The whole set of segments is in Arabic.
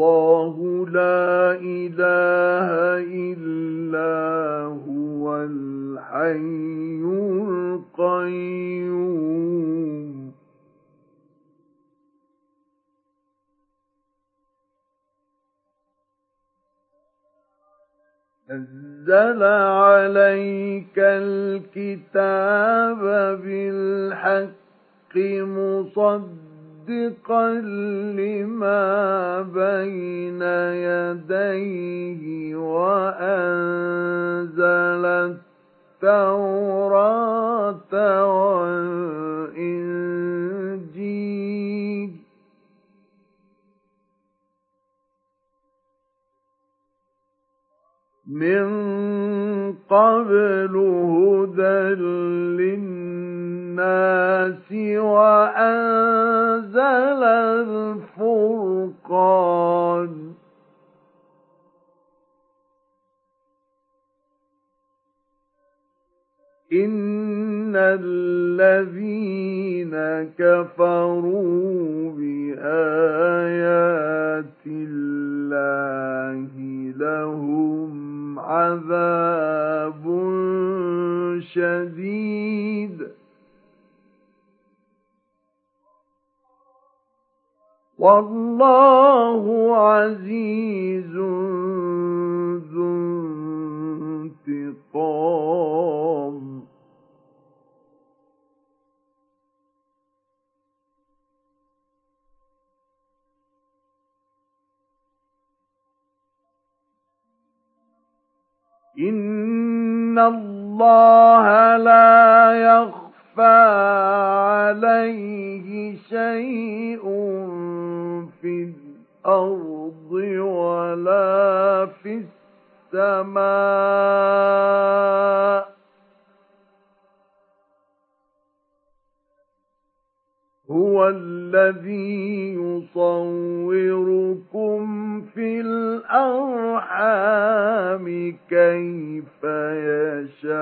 الله لا إله إلا هو الحي القيوم. نزل عليك الكتاب بالحق مصدقا مصدقا لما بين يديه وأنزل التوراة والإنجيل. من قبل هدى للناس وأنزل الفرقان. إن الذين كفروا بآيات الله لهم عذاب شديد والله عزيز ذو انتقام إن الله لا يخفى عليه شيء في الأرض ولا في السماء هو الذي يصوركم في الأرحام كيف يشاء.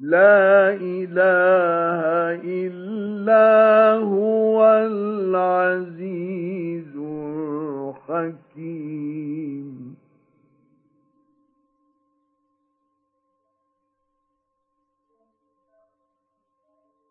لا إله إلا هو العزيز الحكيم.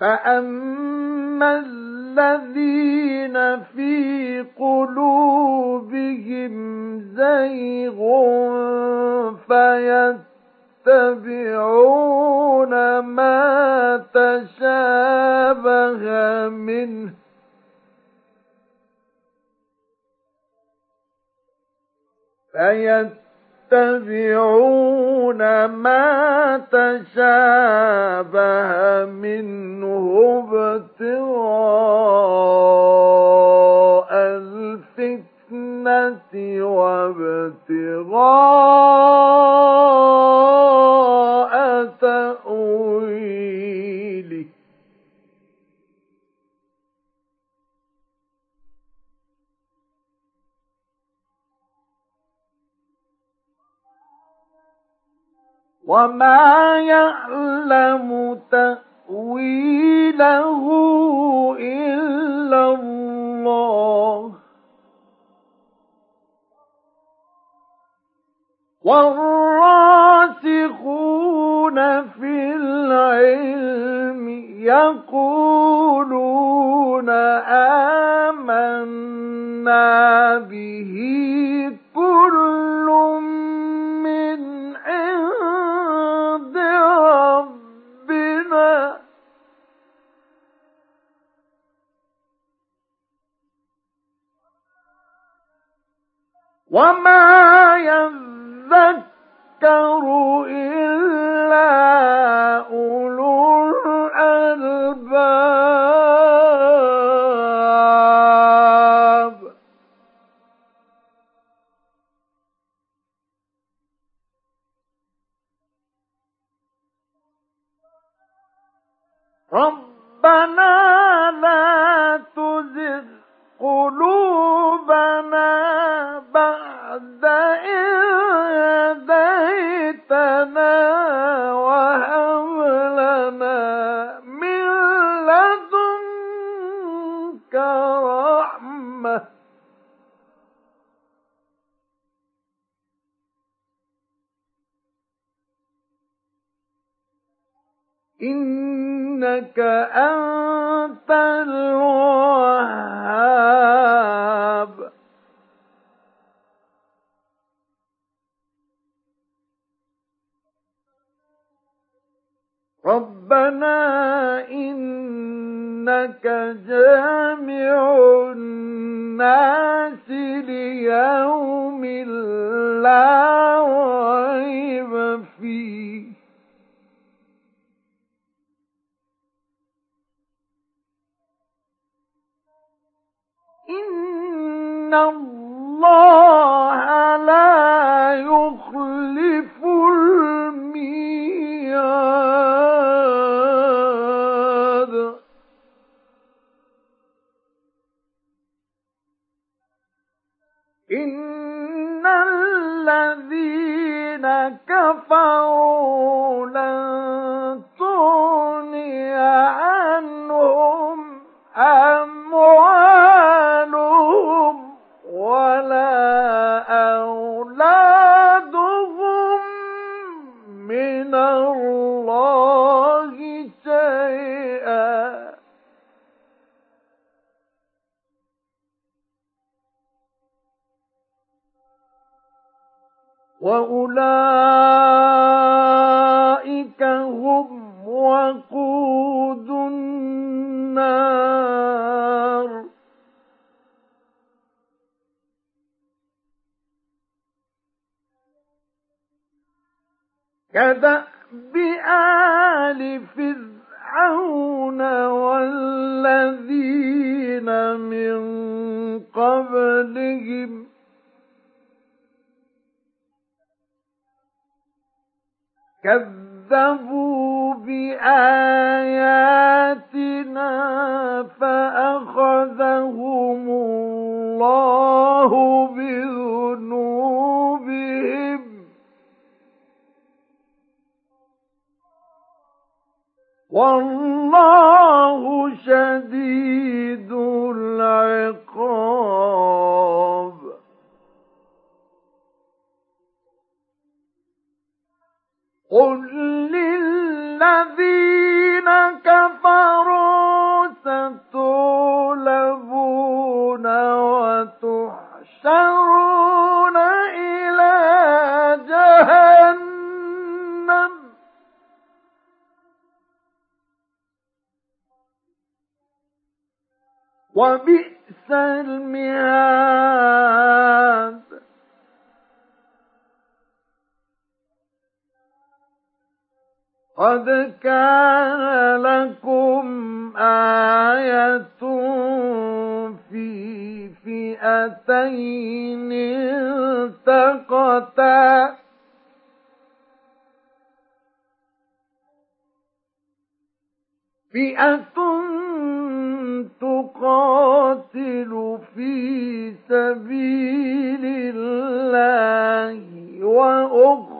فأما الذين في قلوبهم زيغ فيتبعون ما تشابه منه فيتبعون يتبعون ما تشابه منه ابتغاء الفتنة وابتغاء تأويله. وما يعلم تأويله إلا الله والراسخون في العلم يقولون آمنا به كل وما يذكر إلا أولو الألباب ربنا لا تزغ قلوبنا إنك أنت الوهاب. ربنا إنك جامع الناس ليوم لا ريب فيه. إن الله لا يخلف الميعاد. إن الذين كفروا لن تغني عنهم وأولئك هم وقود النار. كدأب آل فرعون والذين من قبلهم كذبوا بآياتنا فأخذهم الله بذنوبهم. والله شديد العقاب. قل للذين كفروا ستغلبون وتحشرون إلى جهنم وبئس المهاد قد كان لكم آية في فئتين التقتا. فئة تقاتل في سبيل الله وأخرى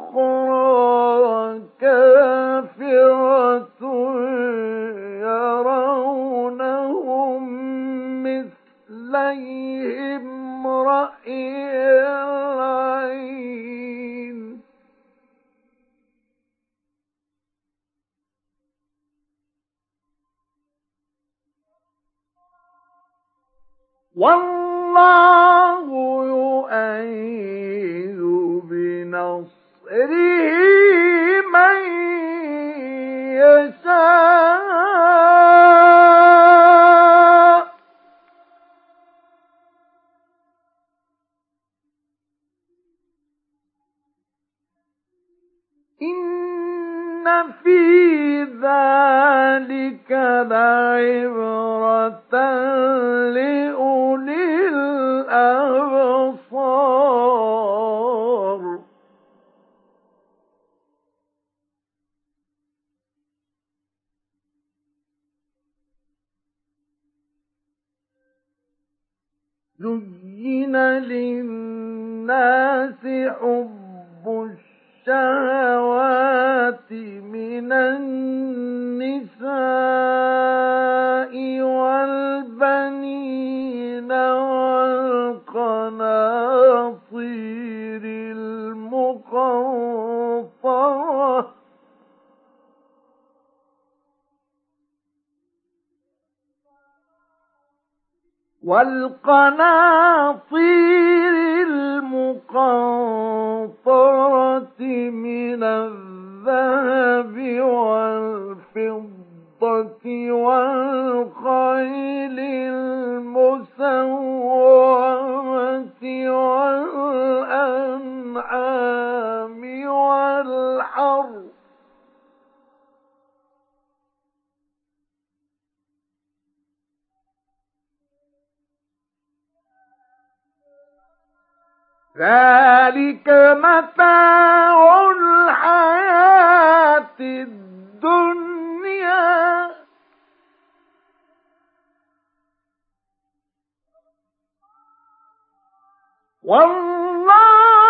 كافرة يرونهم مثليهم رأي العين. والله يؤيد بنصره يُرِيهِ يَشَاءُ. إِنَّ فِي ذَلِكَ لَعِبْرَةً لِأُولِي الْأَبْصَارِ. زين للناس حب الشهوات من النساء والبنين والقناطير المقنطره والقناطير المقنطرة من الذهب والفضة والخيل المسومة والأنعام والحرب ذلك متاع الحياة الدنيا. والله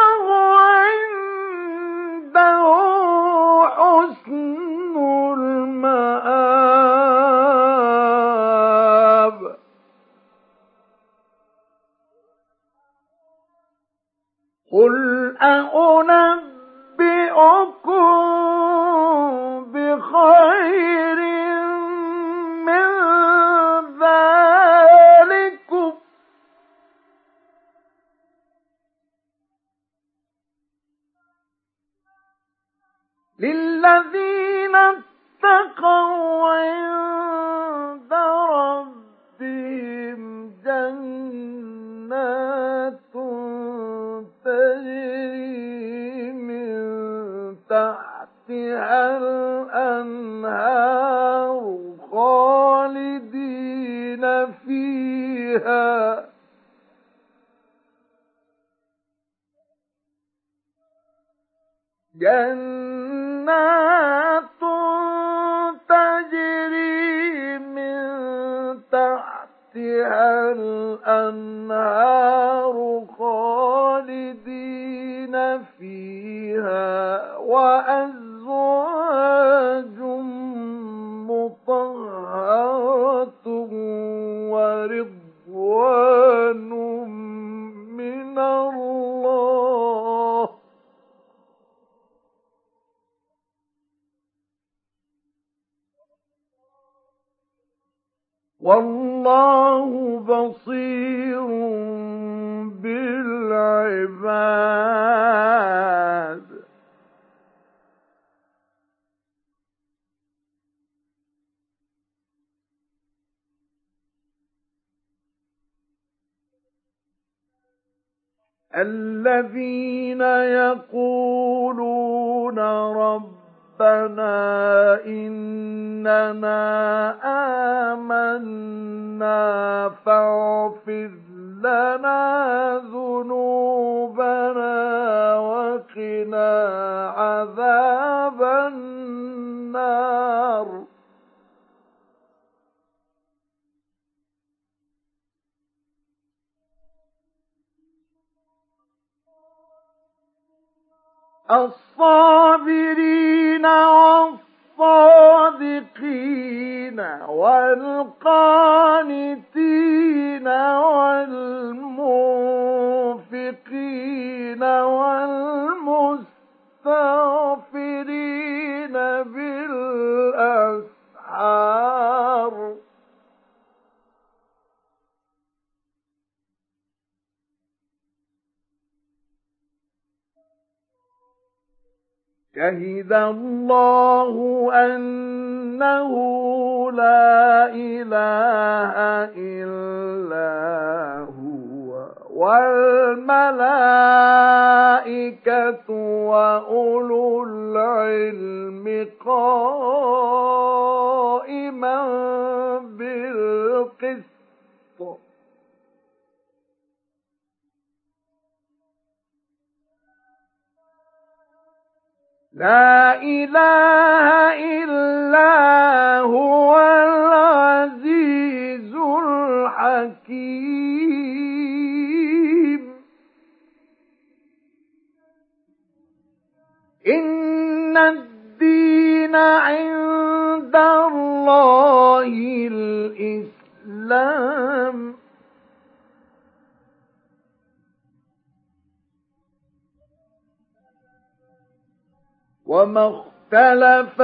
اختلف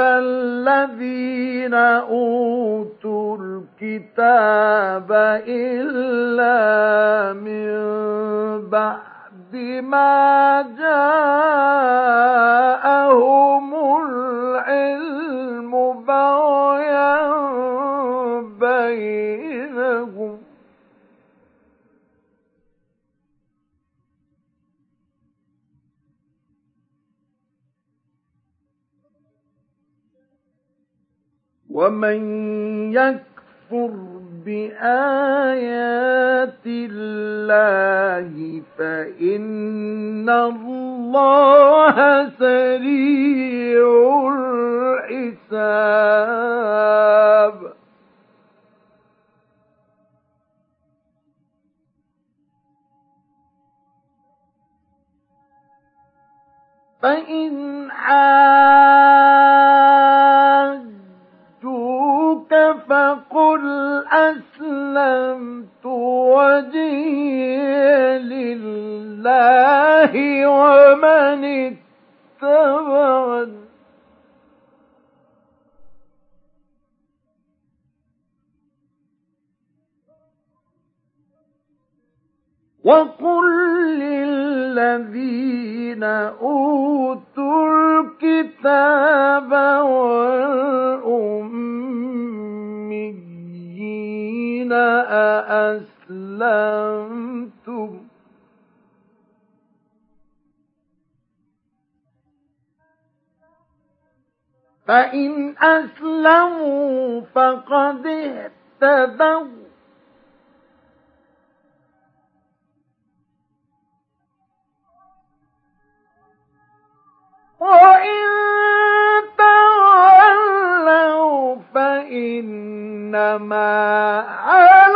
فإن أسلموا فقد اهتدوا. وإن تولوا فإنما على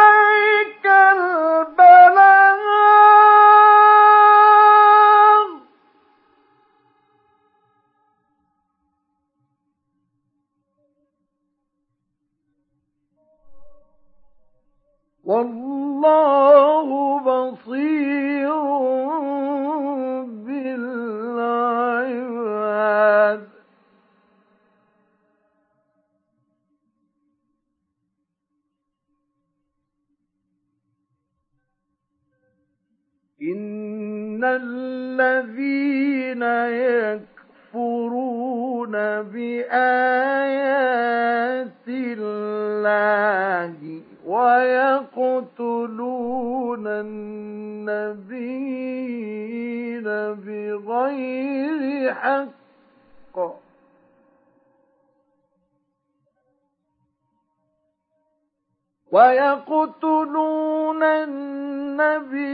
ويقتلون النبيين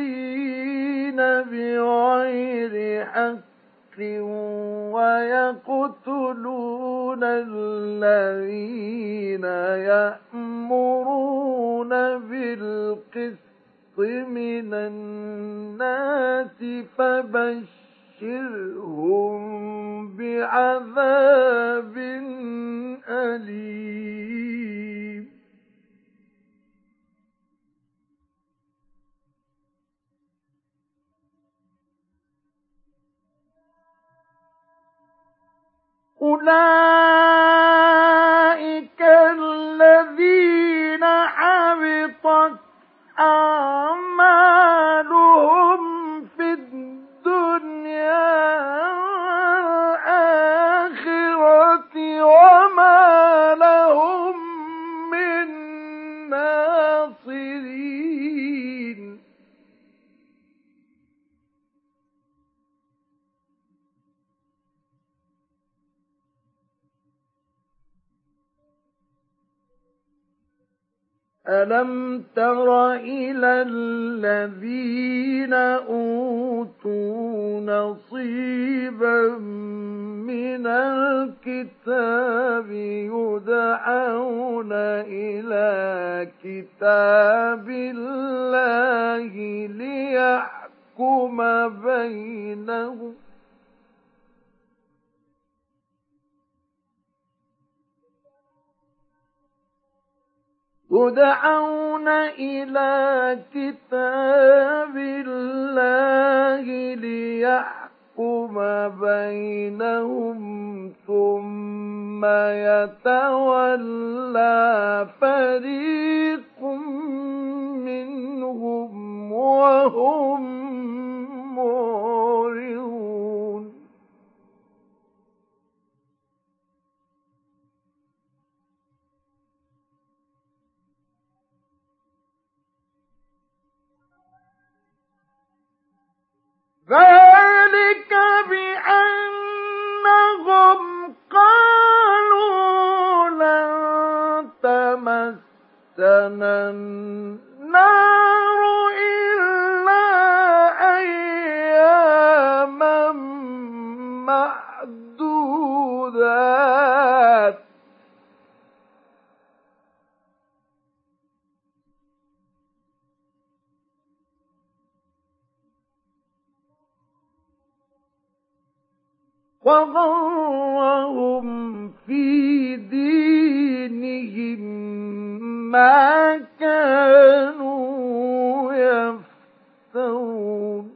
بغير حق ويقتلون الذين يأمرون بالقسط من الناس فبشرهم بعذاب أليم. أولئك الذين حبطت أعمالهم في الدنيا ألم تر إلى الذين أوتوا نصيبا من الكتاب يدعون إلى كتاب الله ليحكم بينهم يدعون إلى كتاب الله ليحكم بينهم ثم يتولى فريق منهم وهم معرضون ذلك بأنهم قالوا لن تمسنا النار إلا أياما معدودات. وغرهم في دينهم ما كانوا يفترون.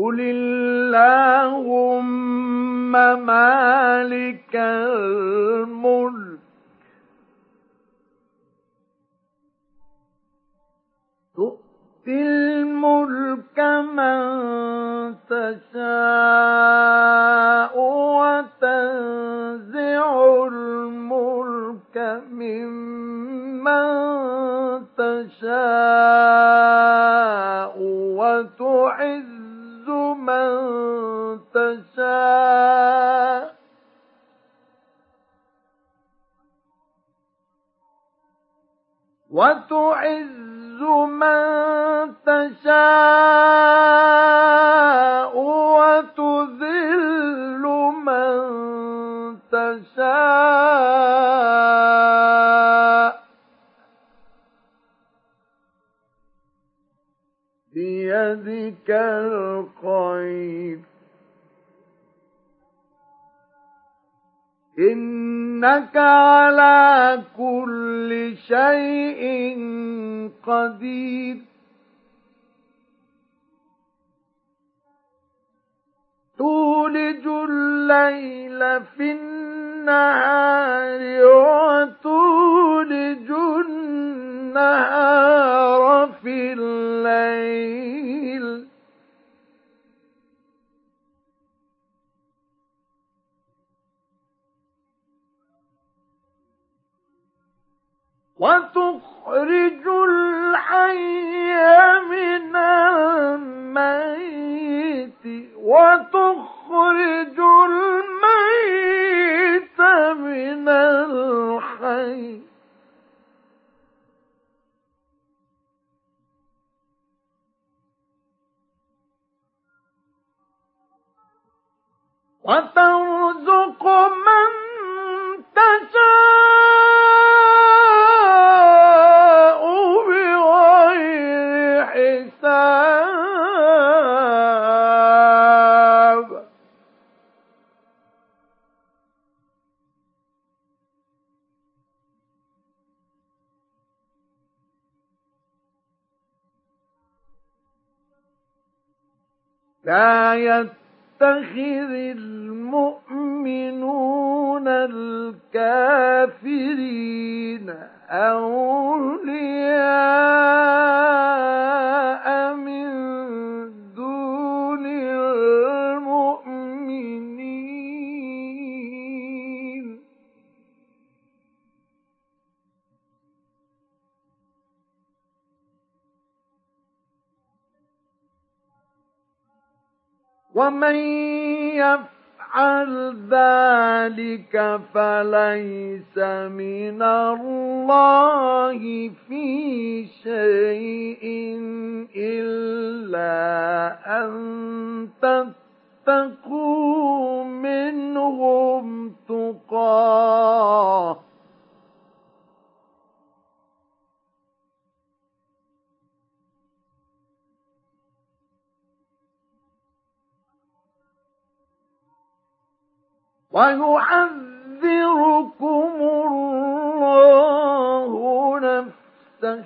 قل اللهم مالك الملك تؤتي الملك من تشاء وتنزع الملك ممن تشاء وتعز من تشاء. وتعز من تشاء وتذل من تشاء. بيدك الخير. إنك على كل شيء قدير. تولج الليل في النهار وتولج النهار. في الليل. وتخرج الحي من الميت وتخرج الميت من الحي. وترزق من تشاء بغير حساب. لا يت يتخذ المؤمنون الكافرين أولياء من دون المؤمنين. ومن يفعل ذلك فليس من الله في شيء إلا أن تتقوا منهم تقاه ويحذركم الله نفسه.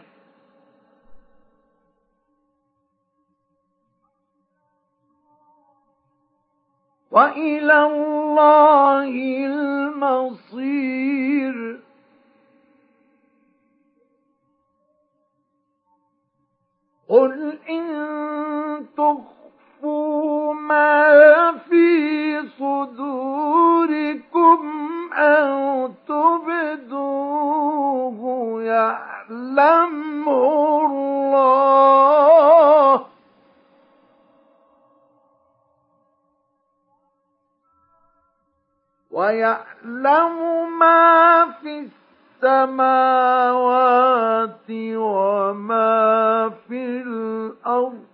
وإلى الله المصير. قل إن تخفوا ما في صدوركم أو تبدوه يعلمه الله. ويعلم ما في السماوات وما في الأرض.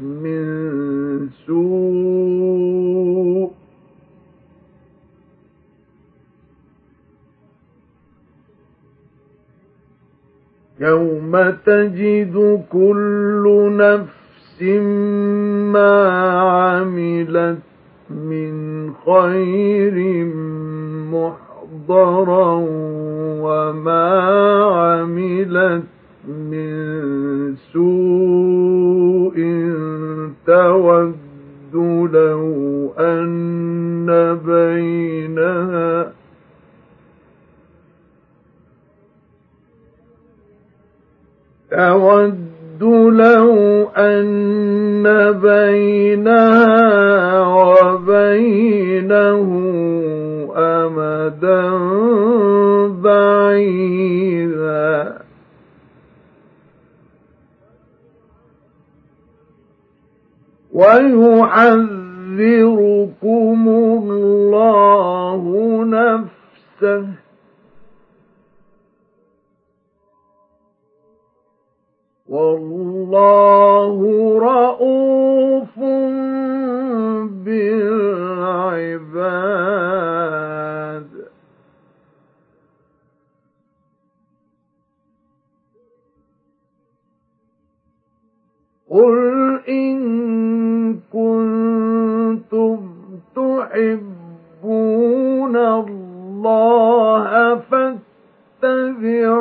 من سوء يوم تجد كل نفس ما عملت من خير محضرا وما عملت من سوء تود لو أن بينها تود لو أن بينها وبينه أمدا بعيدا. ويعذركم الله نفسه. والله رؤوف بالعباد. قل إن كنتم تحبون الله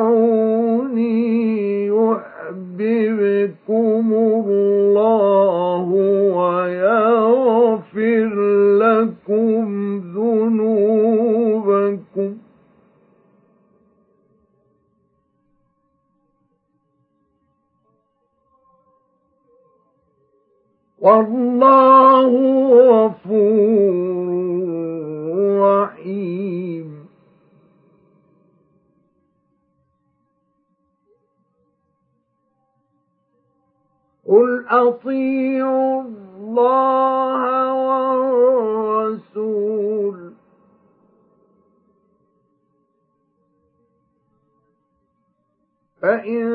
فاتبعوني يحببكم الله ويغفر لكم والله غفور رحيم. قل أطيعوا الله والرسول. فإن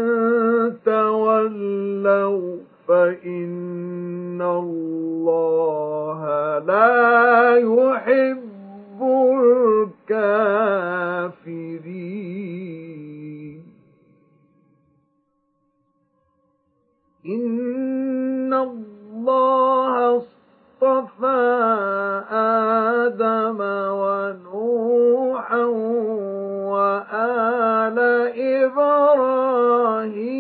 تولوا فإن الله لا يحب الكافرين. إن الله اصطفى آدم ونوحا وآل إبراهيم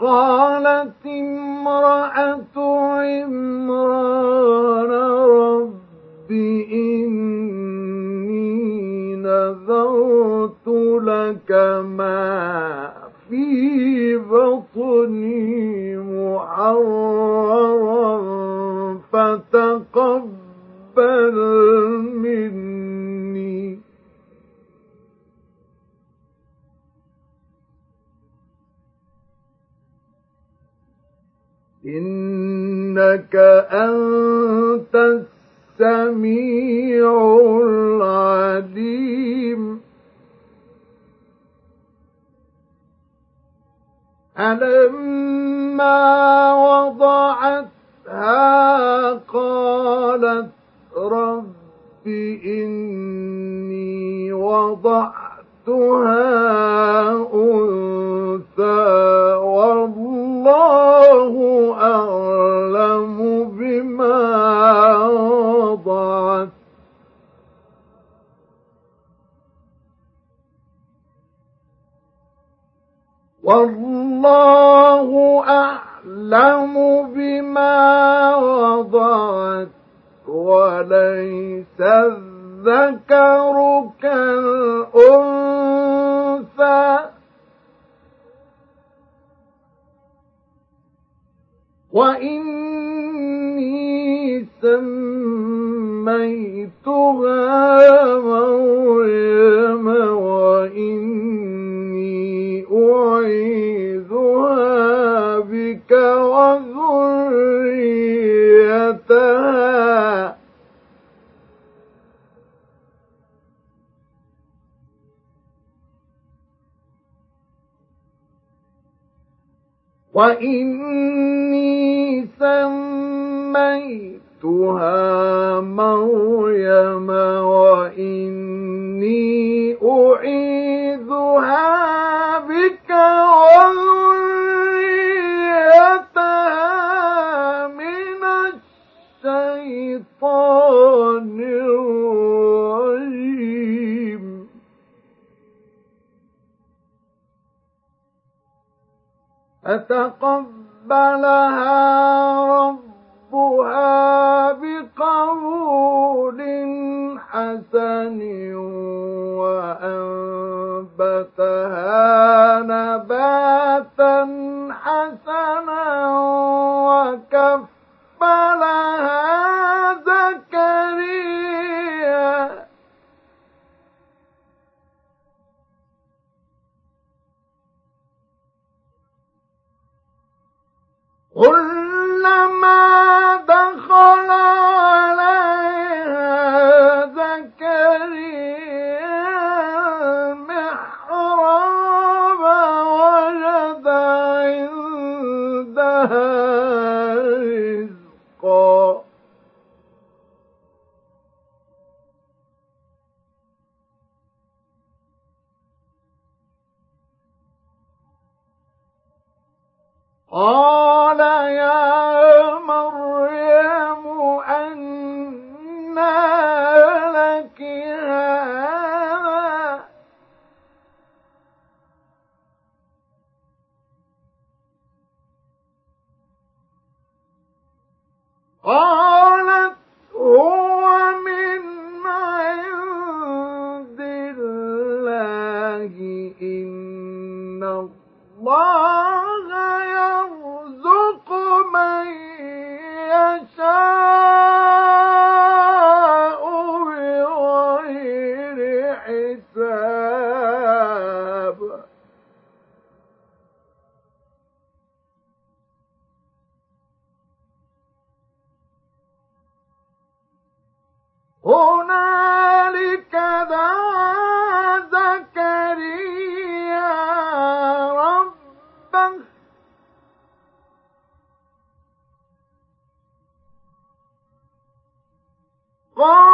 قالت امرأة عمران رب إني نذرت لك ما في بطني محررا فتقبل إنك أنت السميع العليم. ألما وضعتها قالت رب إني أنثى والله أعلم بما وضعت. والله أعلم بما وضعت وليس الذكر كالأنثى وإني سميتها مريم وإني أعيذها بك وذريتها. وإني سميتها مريم وإني أعيذها بك وذريتها من الشيطان الرجيم فتقبلها ربها بقبول حسن وأنبتها نباتا حسنا وكفلها كلما دخل عليها زكريا المحراب وجد عندها رزقا قال يا اصطفاك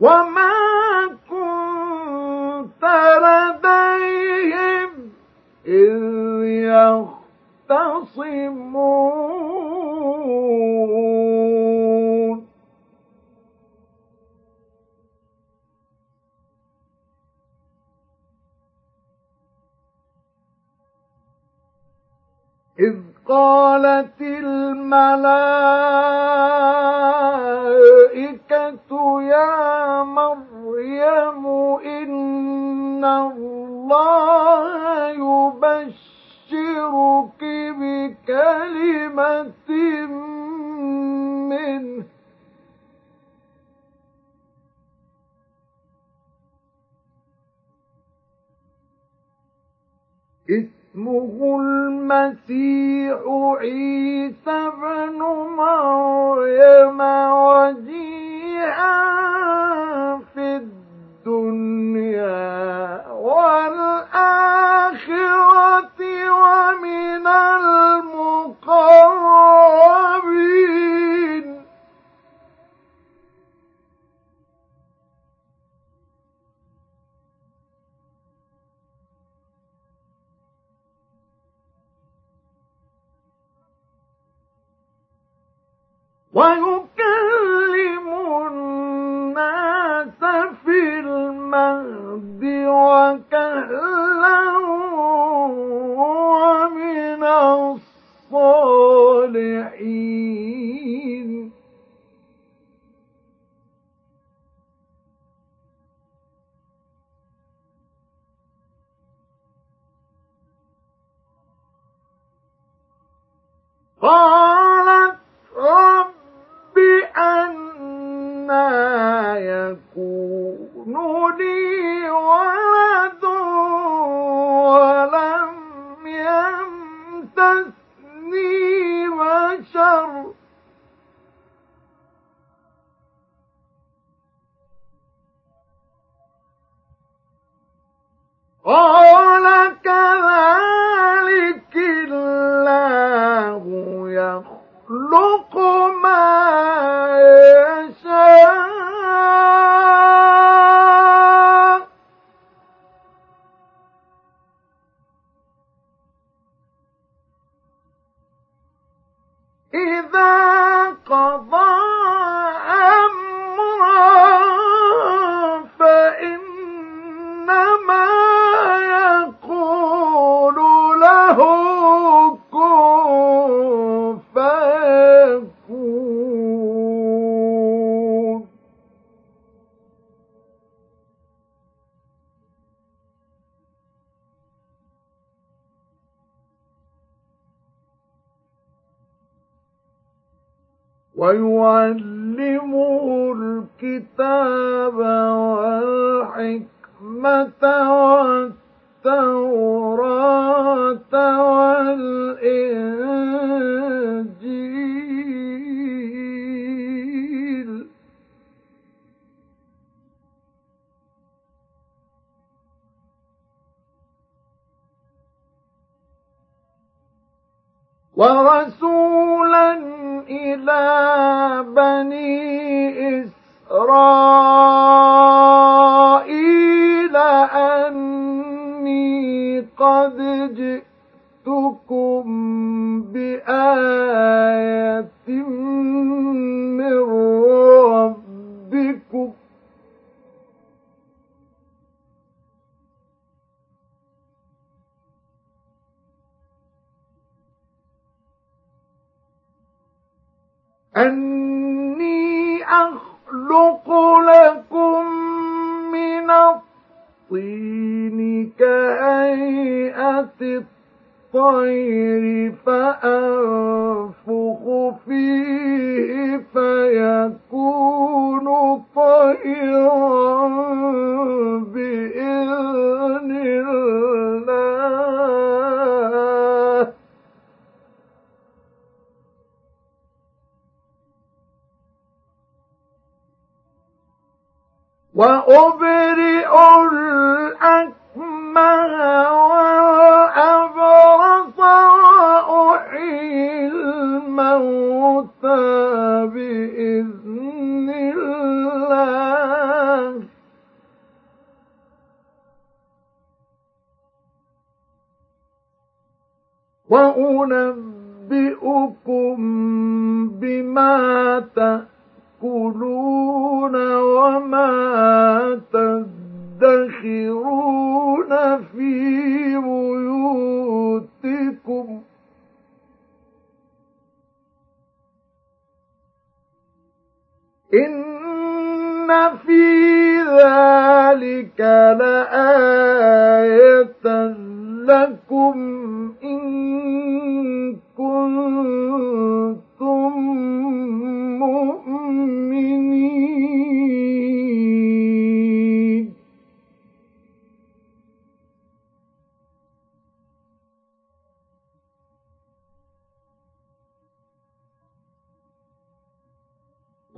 وما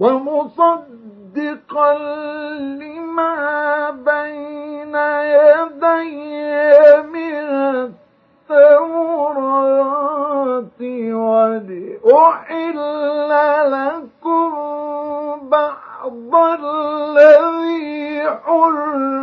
ومصدقا لما بين يدي من التوراة ولأحل لكم بعض الذي حرم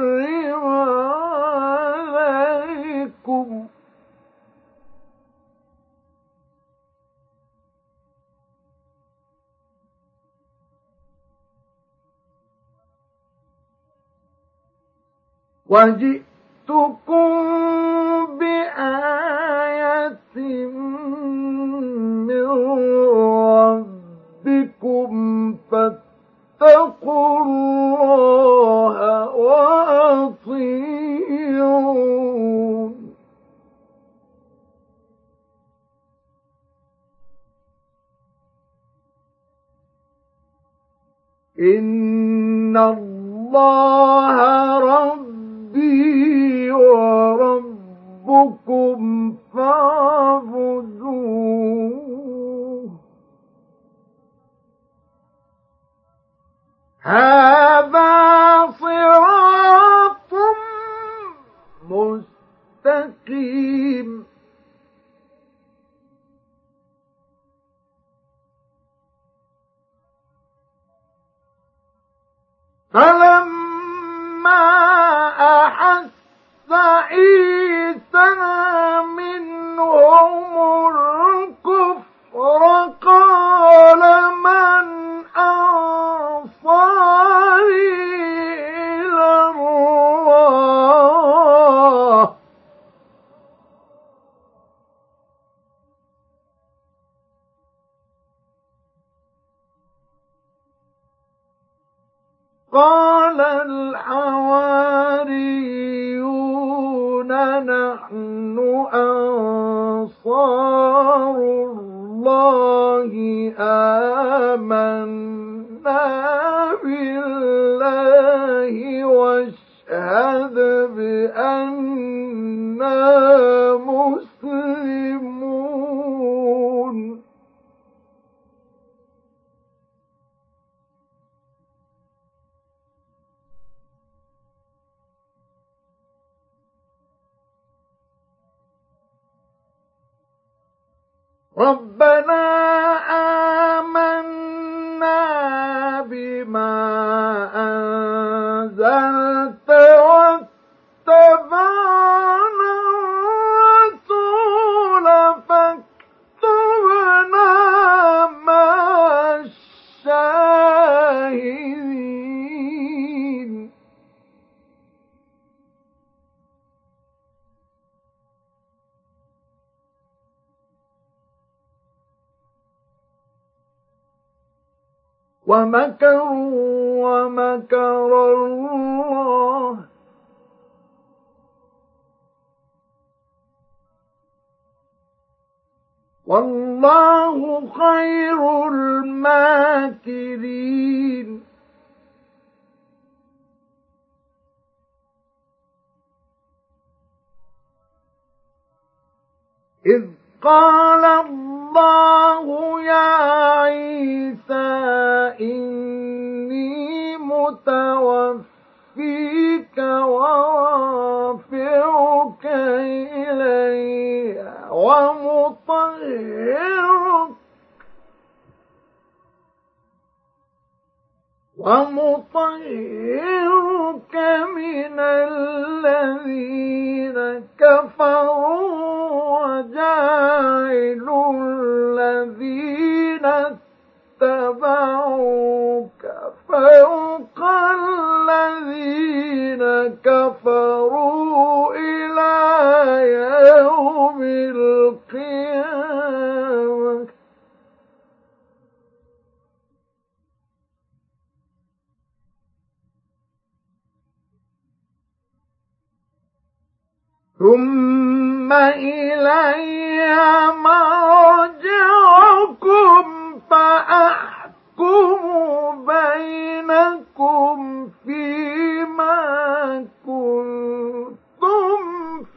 وجئتكم بآية من ربكم فاتقوا الله وأطيعون. إن الله وربكم فاعبدوه. هذا صراط مستقيم. فلما أحس عيسى منهم الكفر قال آمنا بالله واشهد بأننا مسلمون. ربنا آمنا إذ قال الله يا عيسى إني متوفيك ورافعك إلي ومطهرك ومطهرك وجاعل الذين اتبعوك فوق الذين كفروا إلى يوم القيامة ثم إلي مرجعكم فأحكم بينكم فيما كنتم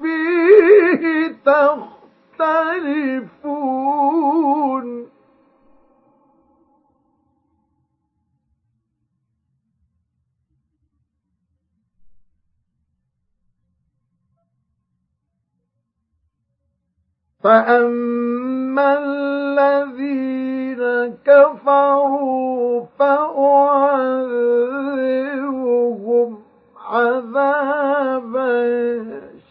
فيه تختلفون فأما الذين كفروا فأعذبهم عذابا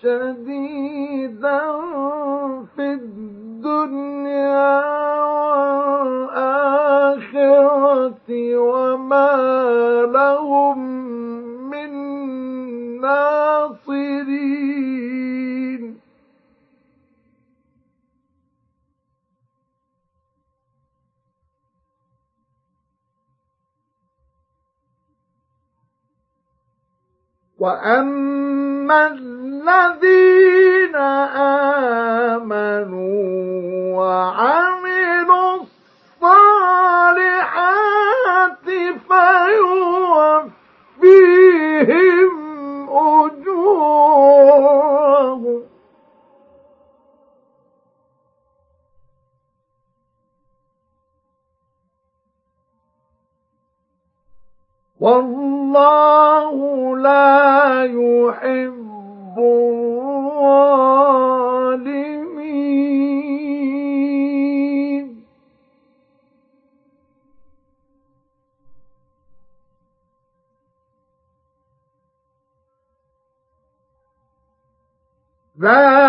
شديدا في الدنيا والآخرة وما لهم من ناصرين وأما الذين آمنوا وعملوا ذلك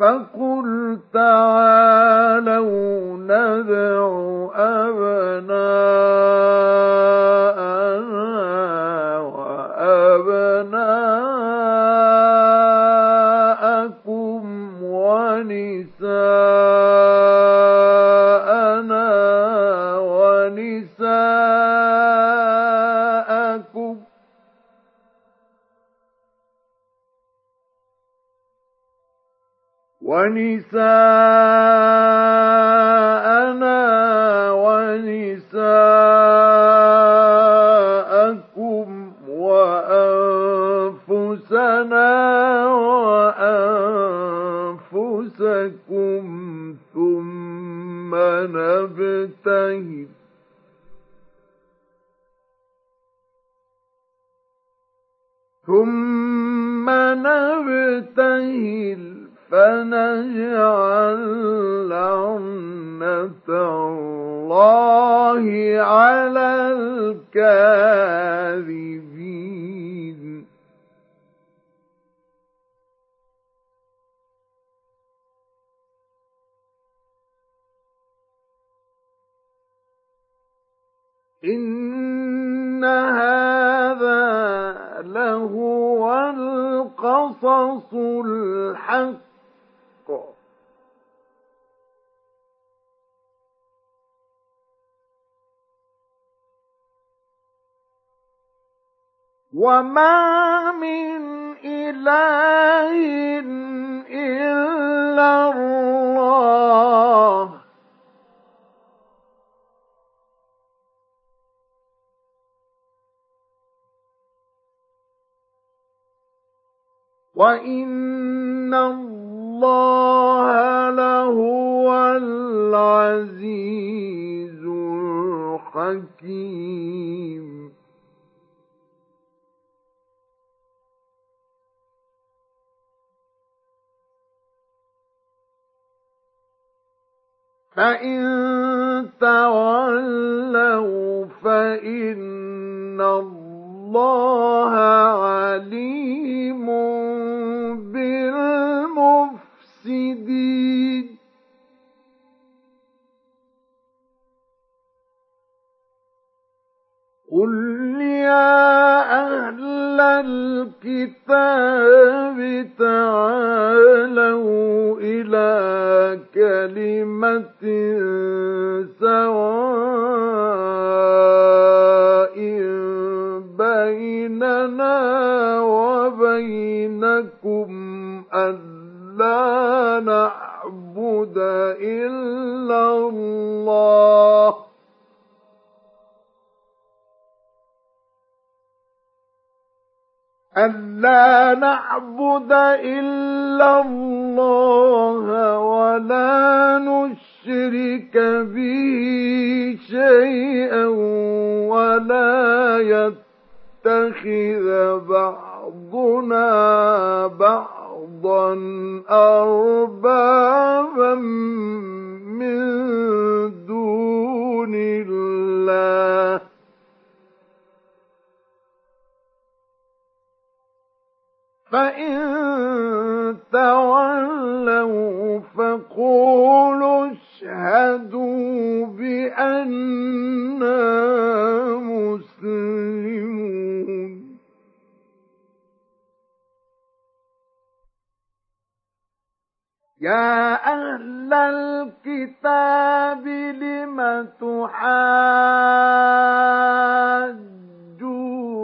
فقل تعالوا ندع أبناءنا وأنفسكم ثم نبتهل. ثم نبتهل فنجعل لعنة الله على الكاذبين. إن هذا لهو القصص الحق وما من إله إلا الله وإن الله لهو العزيز الحكيم فإن تولوا فإن الله عليم بالمفسدين. قل يا أهل الكتاب تعالوا إلى كلمة سواء بيننا وبينكم ألا نعبد إلا الله ألا نعبد إلا الله ولا نشرك به شيئا ولا يتخذ بعضنا بعضا أربابا من دون الله. فإن تولوا فقولوا اشهدوا بأننا مسلمون يا أهل الكتاب لم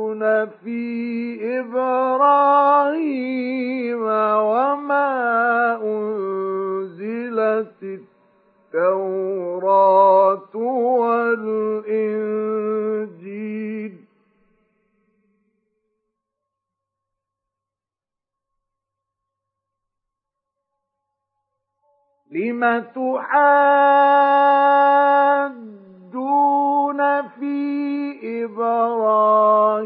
تحاجون في إبراهيم وما أنزلت التوراة والإنجيل. لم تحاجون في إبراهيم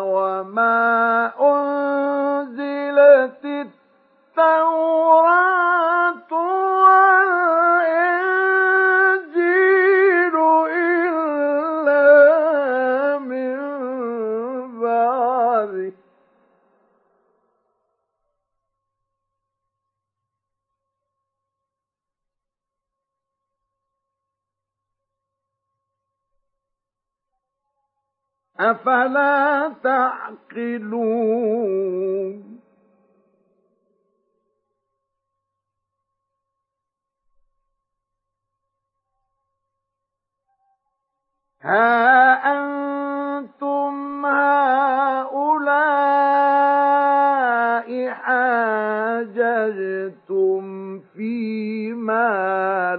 وما أنزلت التوراة أفلا تعقلون؟ ها أنتم هؤلاء حاججتم فيما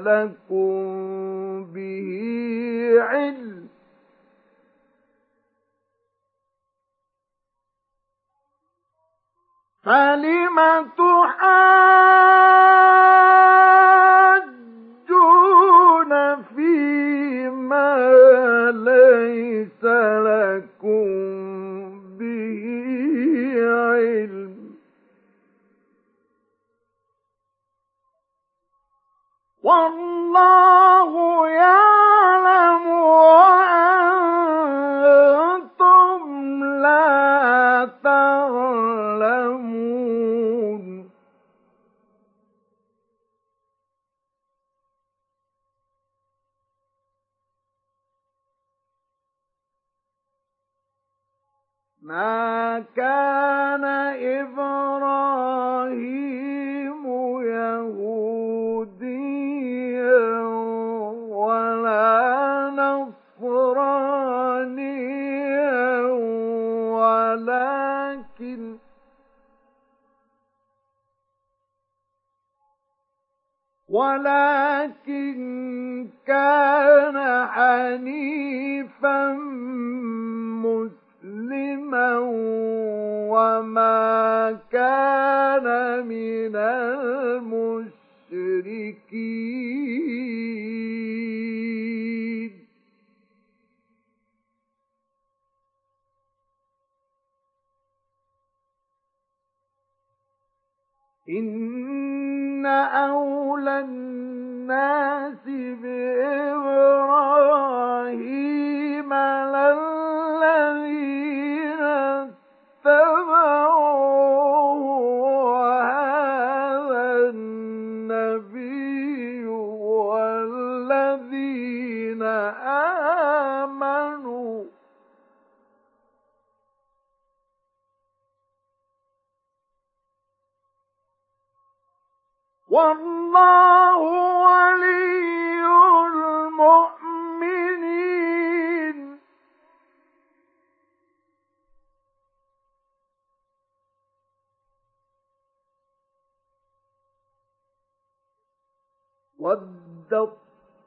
لكم به علم. فلم تحاجون فيما ليس لكم به علم. والله يعلم وأنتم ما كان إبراهيم يهوديا ولا نصرانيا ولكن ولكن كان حنيفا مسلما مسلما وما كان من المشركين. إن أولى الناس بإبراهيم للذين النبي والله ولي المؤمنين. ودت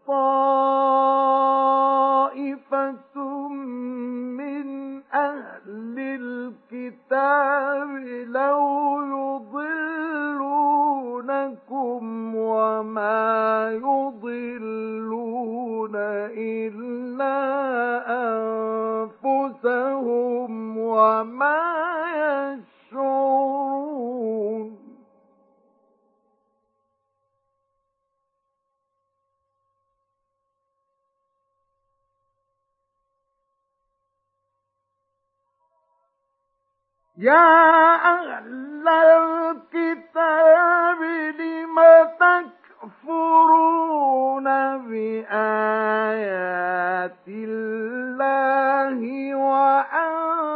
طائفة من أهل الكتاب لو يضلونكم وما يضلون إلا أنفسهم وما يشعرون يا أهل الكتاب لم تكفرون بآيات الله وأنتم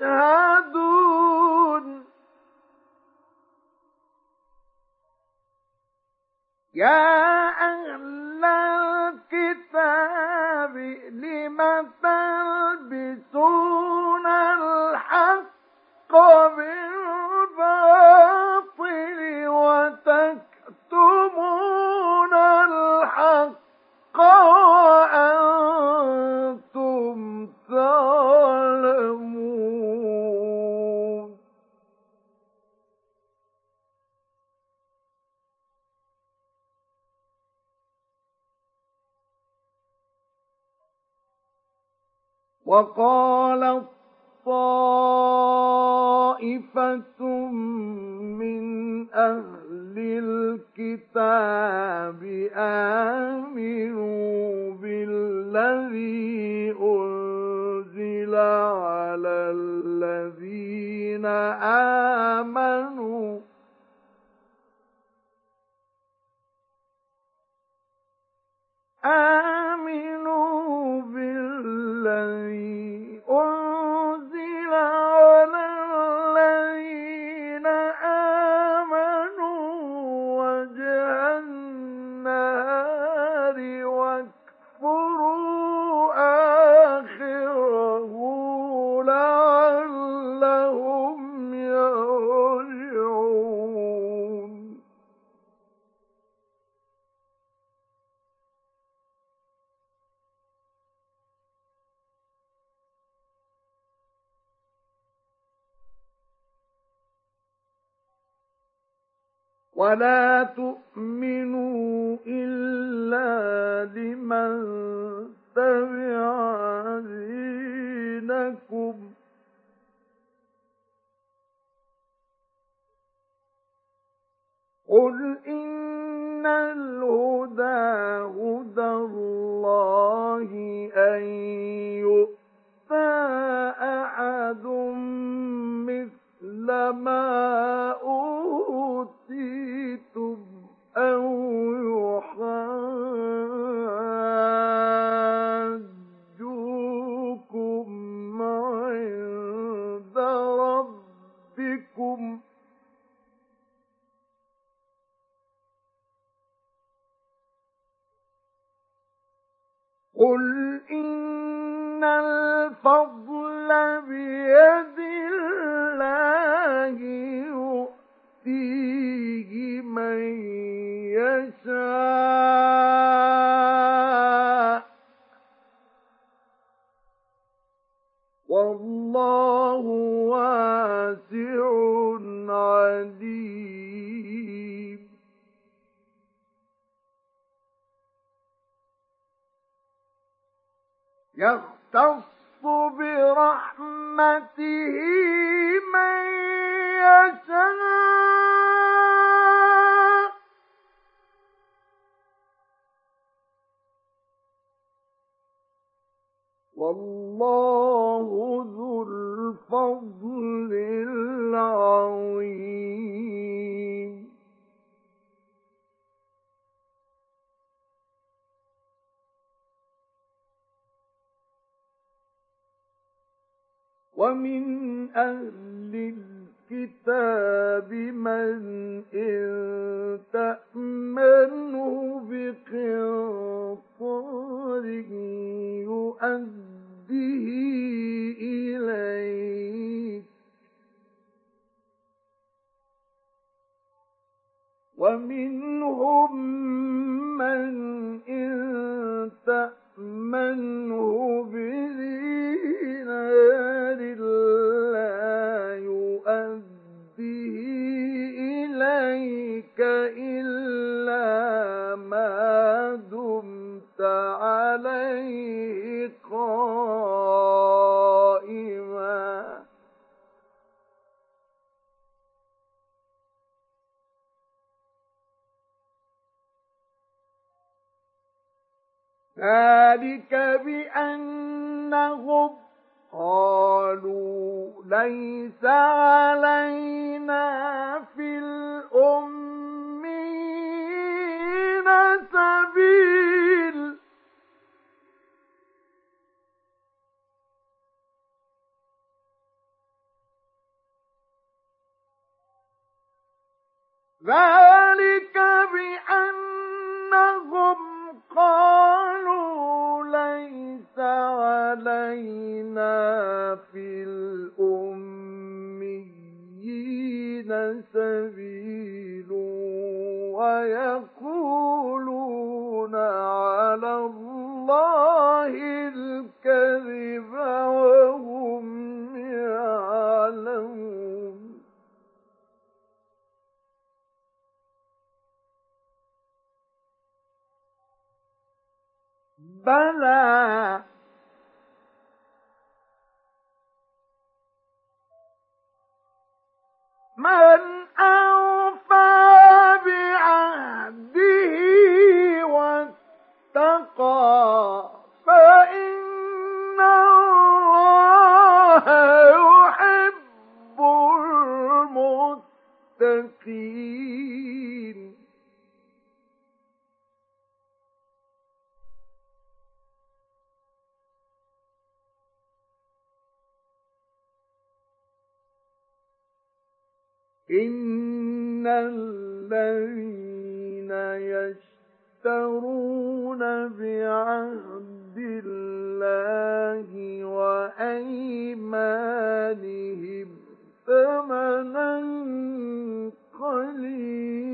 تشهدون؟ يا أهل الكتاب لم تلبسون الحق وقال وأيمانهم ثمنا قليلا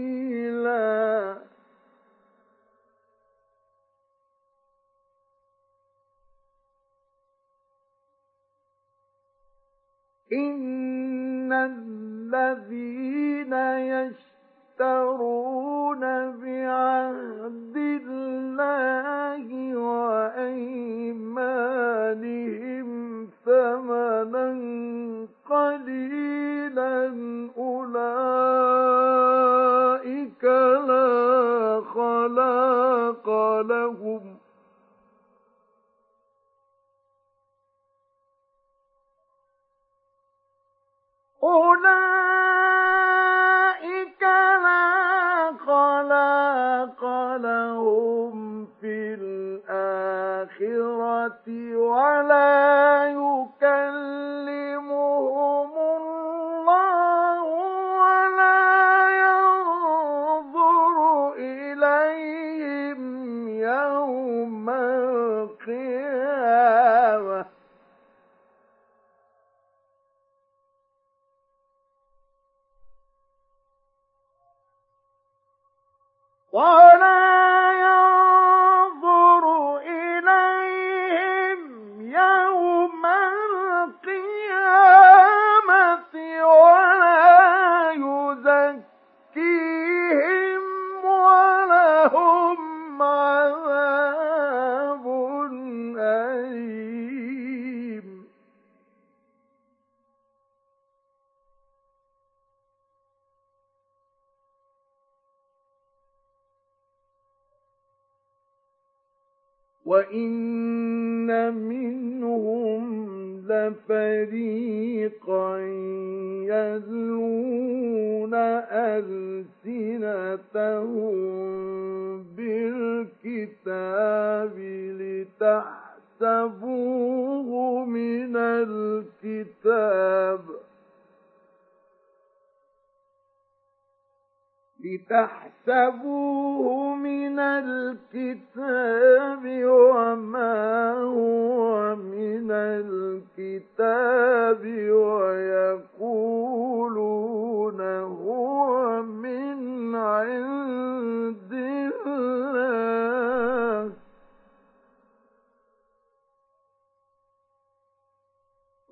إن الذين يشترون بعهد الله وأيمانهم ثمنا قليلا أولئك لا خلاق لهم أولئك لا خلاق لهم في الآخرة ولا يكلمهم ولا لفريقا يلون ألسنتهم بالكتاب لتحسبوه من الكتاب. لتحسبوه من الكتاب وما هو من الكتاب ويقولون هو من عند الله.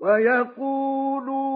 ويقولون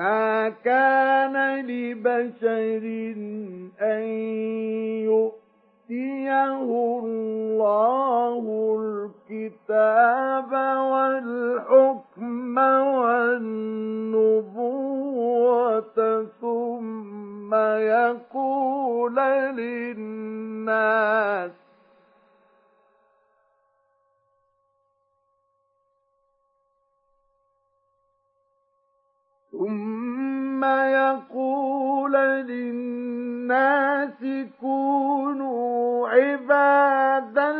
ما كان لبشر أن يؤتيه الله الكتاب والحكم والنبوة ثم يقول للناس ثم يقول للناس كونوا عبادا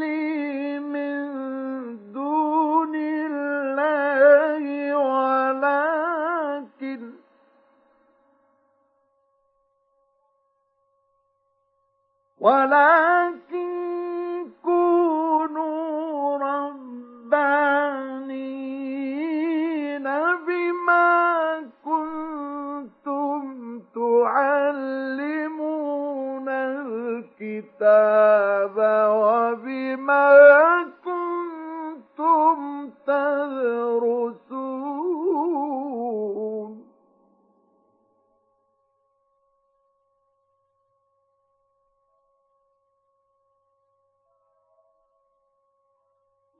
لي من دون الله ولكن ولكن الكتاب وبما كنتم تدرسون.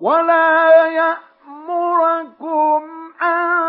ولا يأمركم أن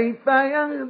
كيف يهدي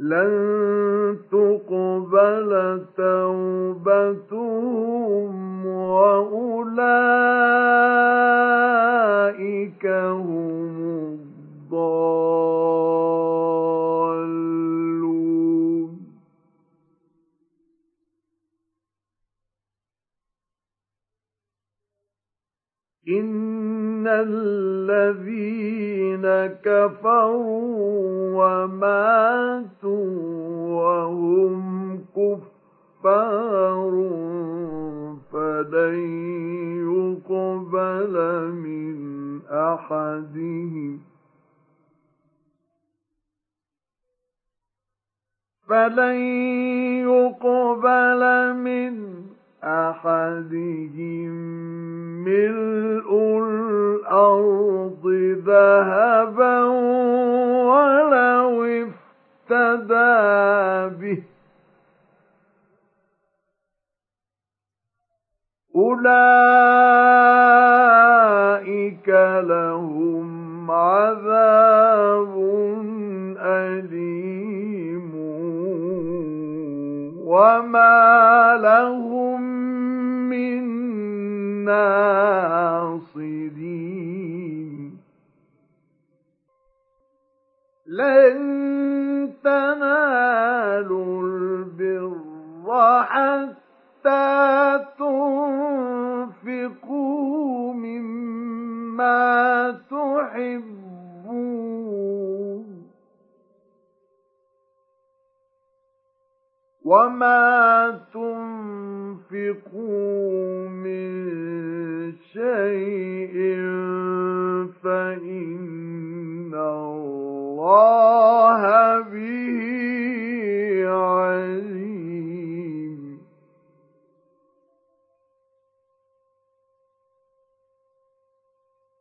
لن تقبل توبتهم وأولئك هم الضالون. إن الذين كفروا وماتوا وهم كفار فلن يقبل من أحدهم فلن يقبل من أحدهم ملء الأرض ذهبا ولو افتدى به أولئك لهم عذاب أليم وما لهم من ناصرين. لن تنالوا البر حتى تنفقوا مما تحبون. وما تنفقوا من شيء فإن الله به عليم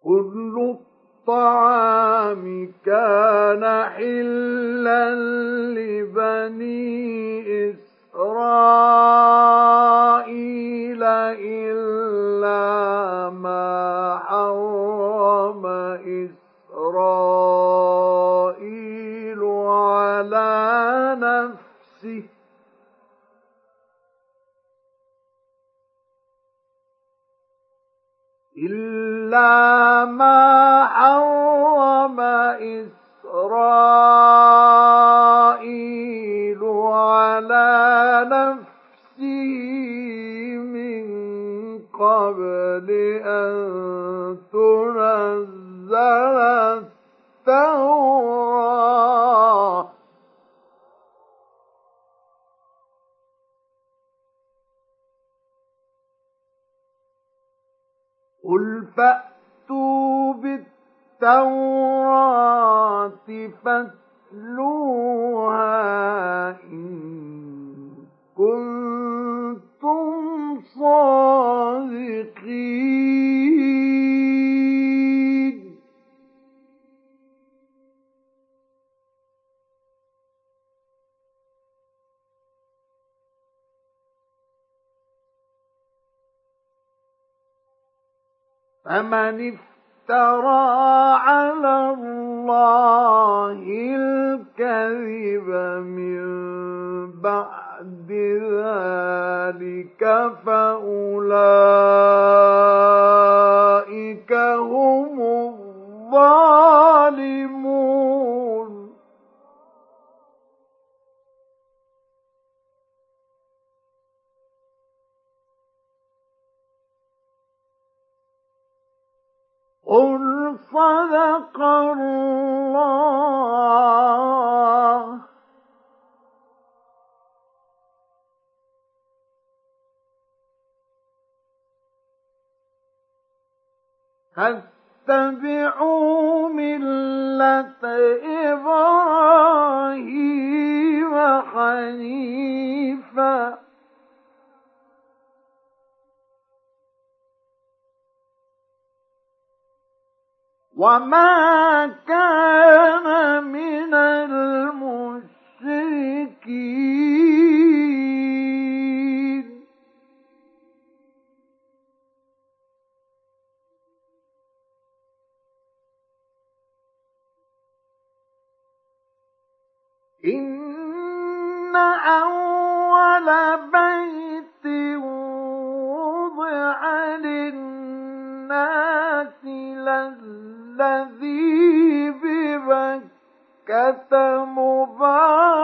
كل الطعام كان حلا لبني إسرائيل إلا ما حرم إسرائيل على نفسه. إلا ما حرم إسرائيل على نفسه من قبل أن تنزل التوراة قل فأتوا بالتوراة فاتلوها إن كنتم صادقين فمن افترى على الله الكذب من بعد ذلك فأولئك هم الظالمون قل صدق الله فاتبعوا ملة إبراهيم حنيفاً وما كان من المشركين إن أول بيت ببكة مباركا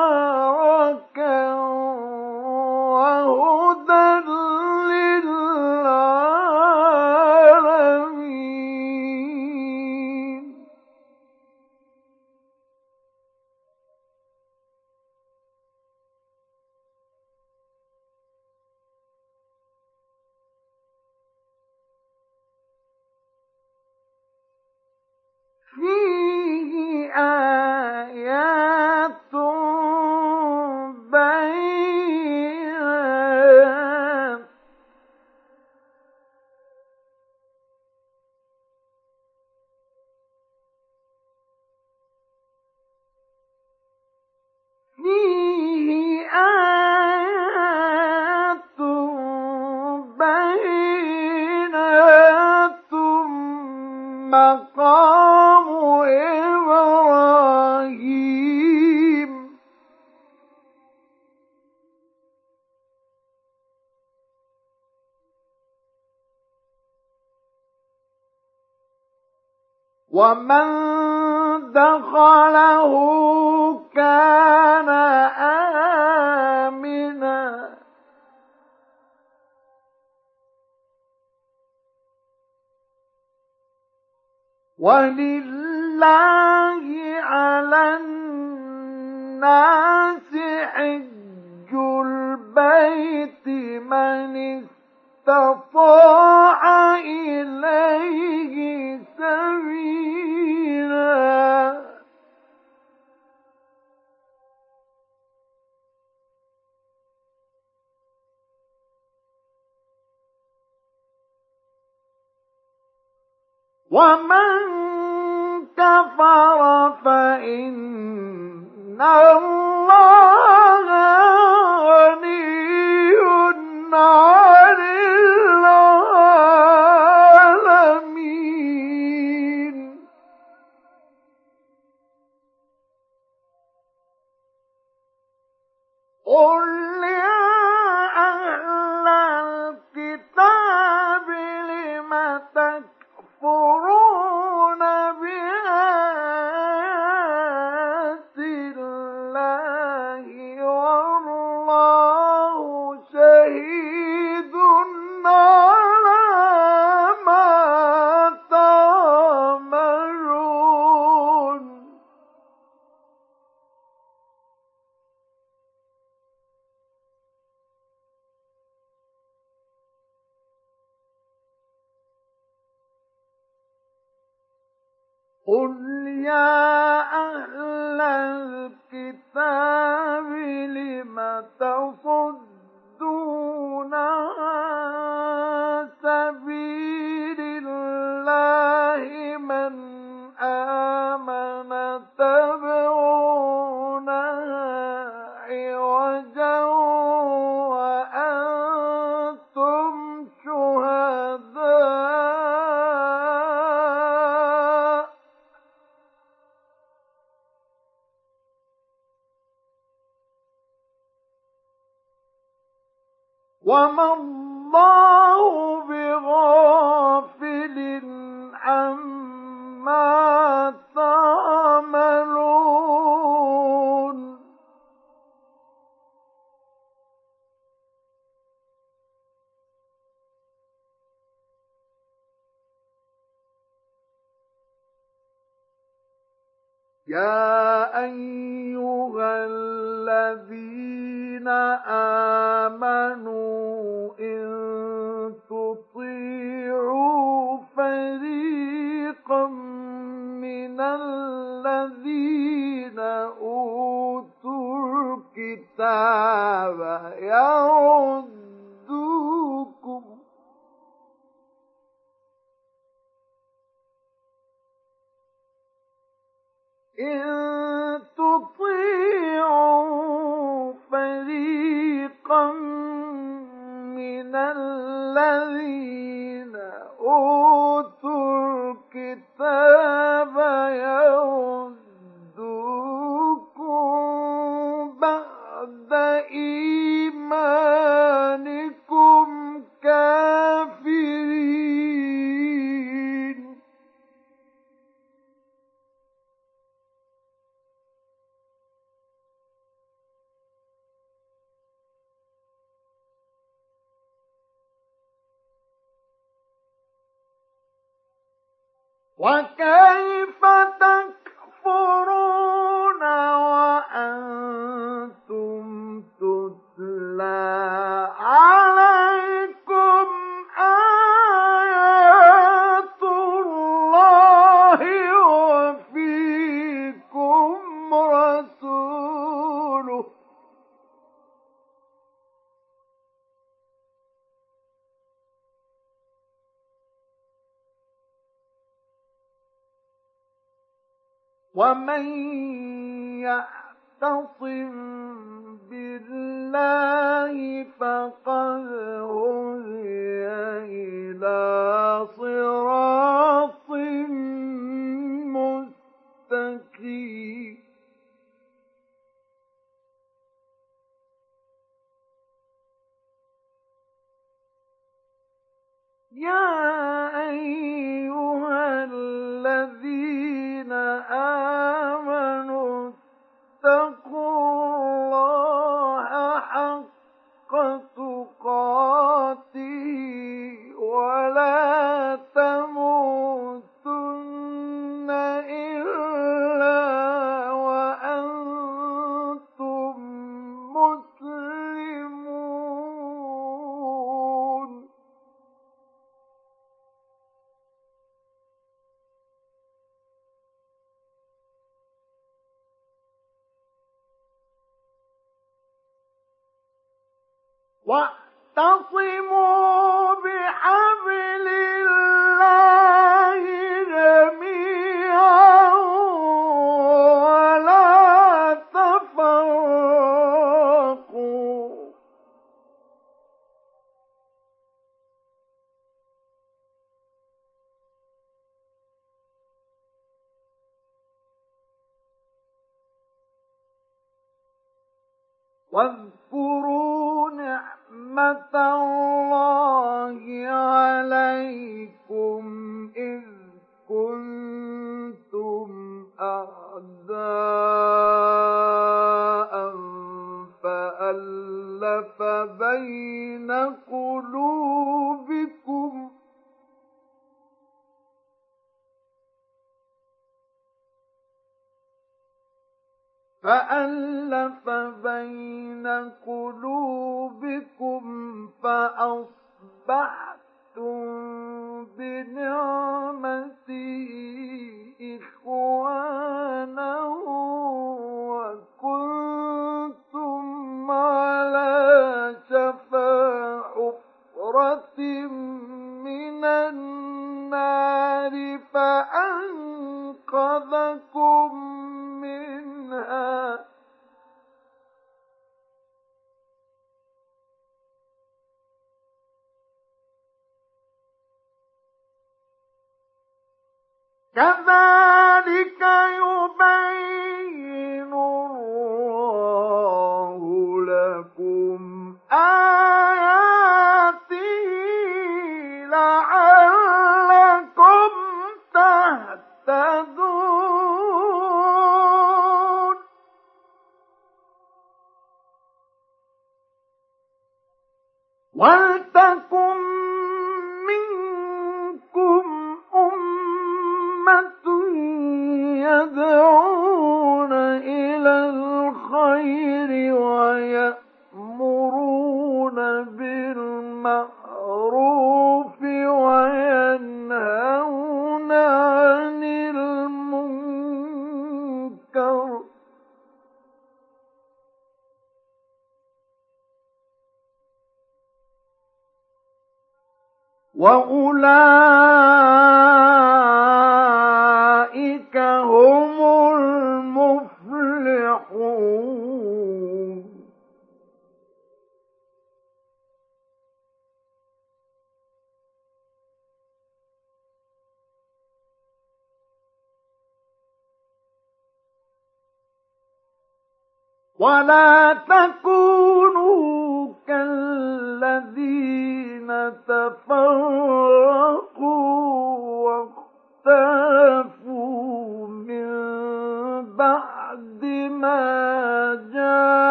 ومن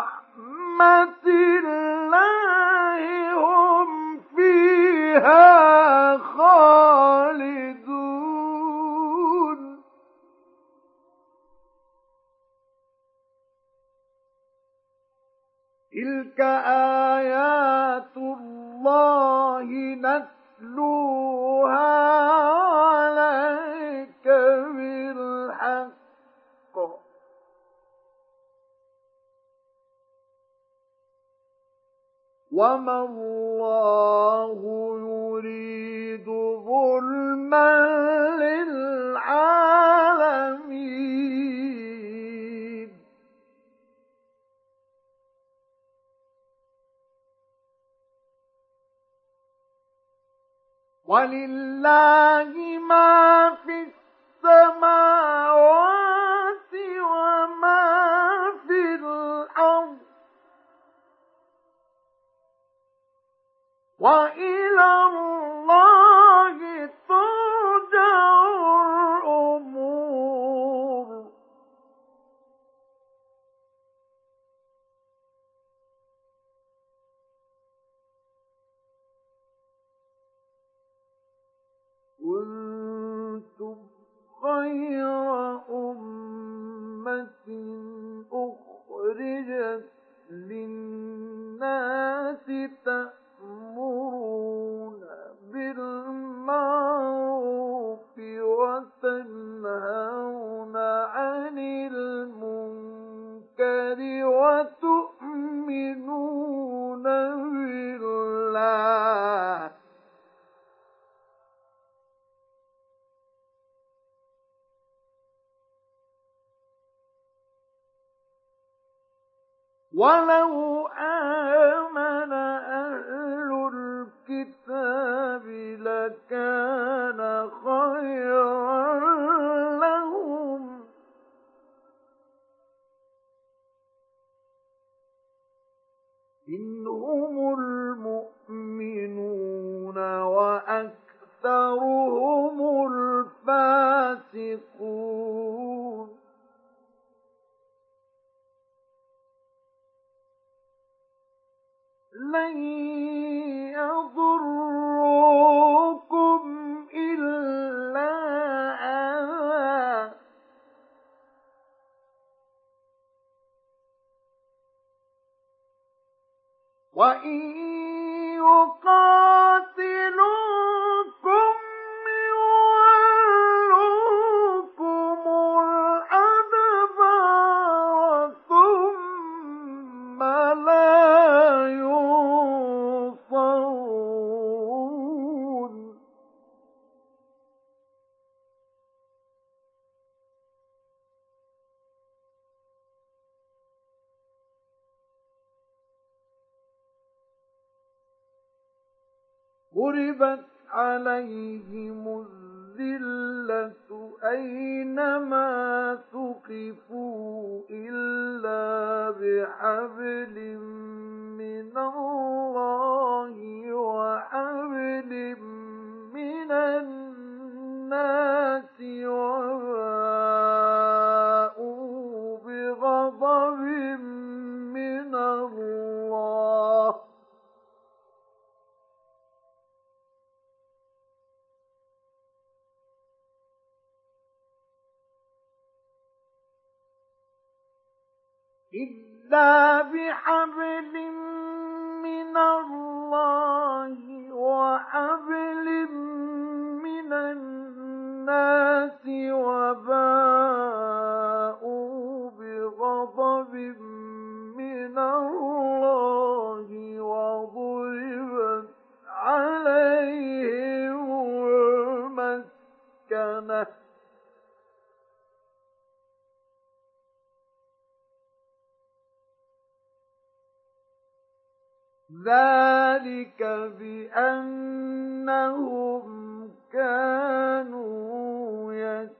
رحمة الله هم فيها وما الله يريد ظلما للعالمين ولله ما في السماوات وما وإلى الله ترجع الأمور. كنتم خير أمة أخرجت للناس تأمين وتؤمنون بالله. ولو آمن أهل الكتاب لكان خيرا إن هم المؤمنون وأكثرهم الفاسقون. لن يضروكم إلا وإن يقاتلوكم عليهم الذلة أينما ثقفوا إلا بحبل من الله وحبل من الناس وباءوا إلا بحبل من الله وحبل من الناس وباءوا بغضب من الله وضربت عليهم ذلك بأنهم كانوا يكفرون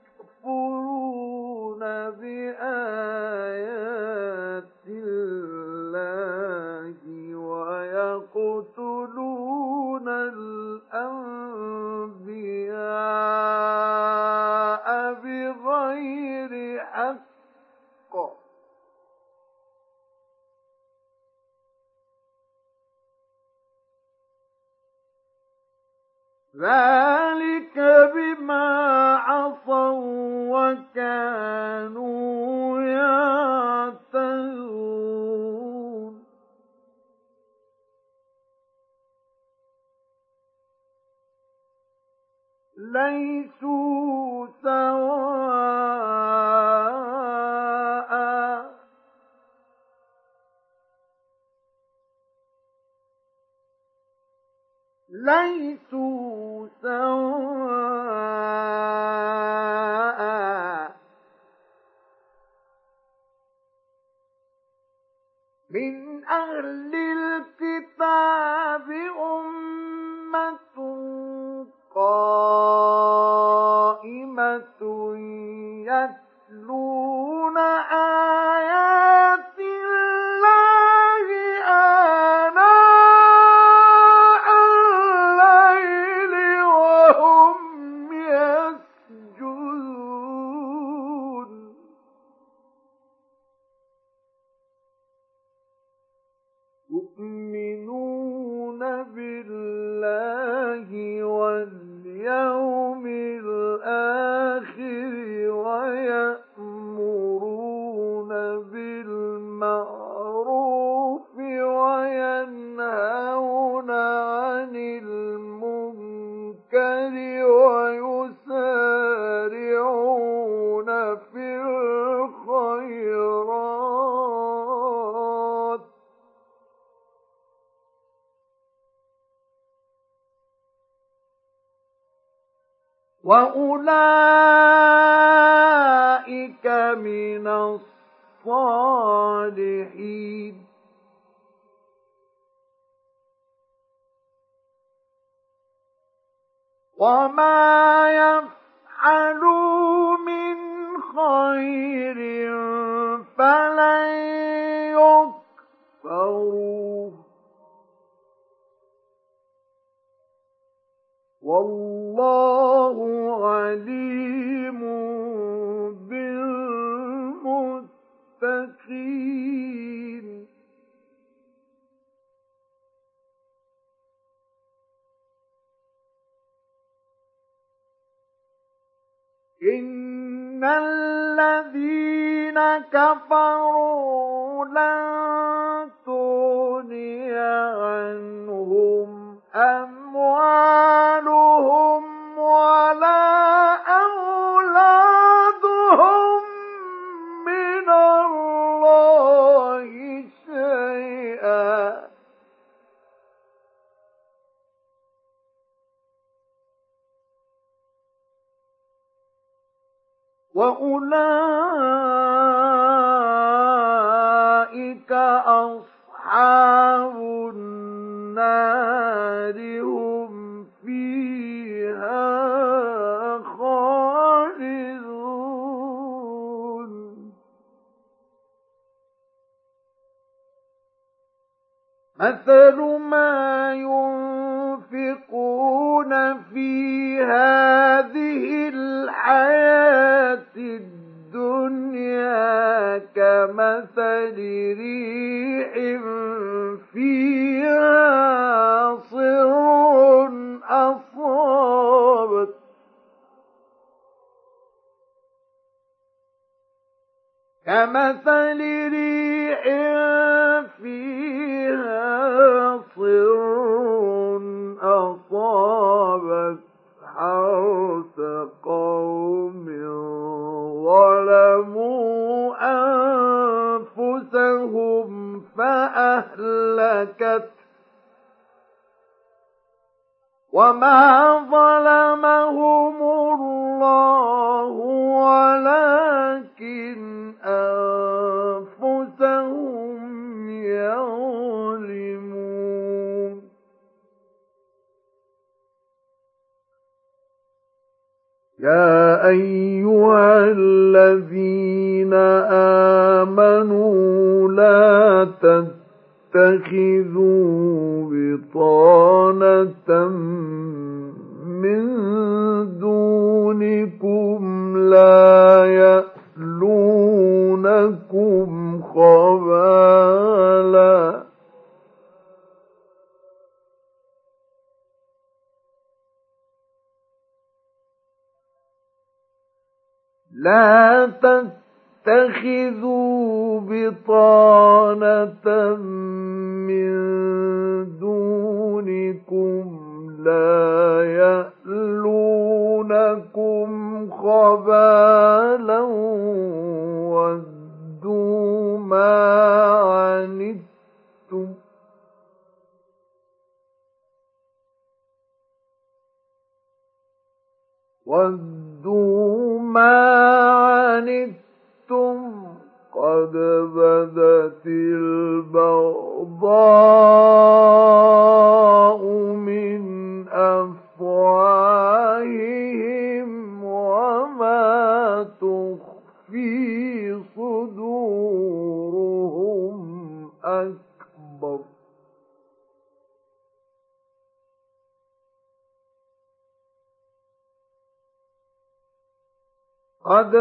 بآيات الله ويقتلون ذلك بما عصوا وكانوا يعتدون. ليسوا سواء ليسوا سواء. من أهل الكتاب أمة قائمة يتلون آيات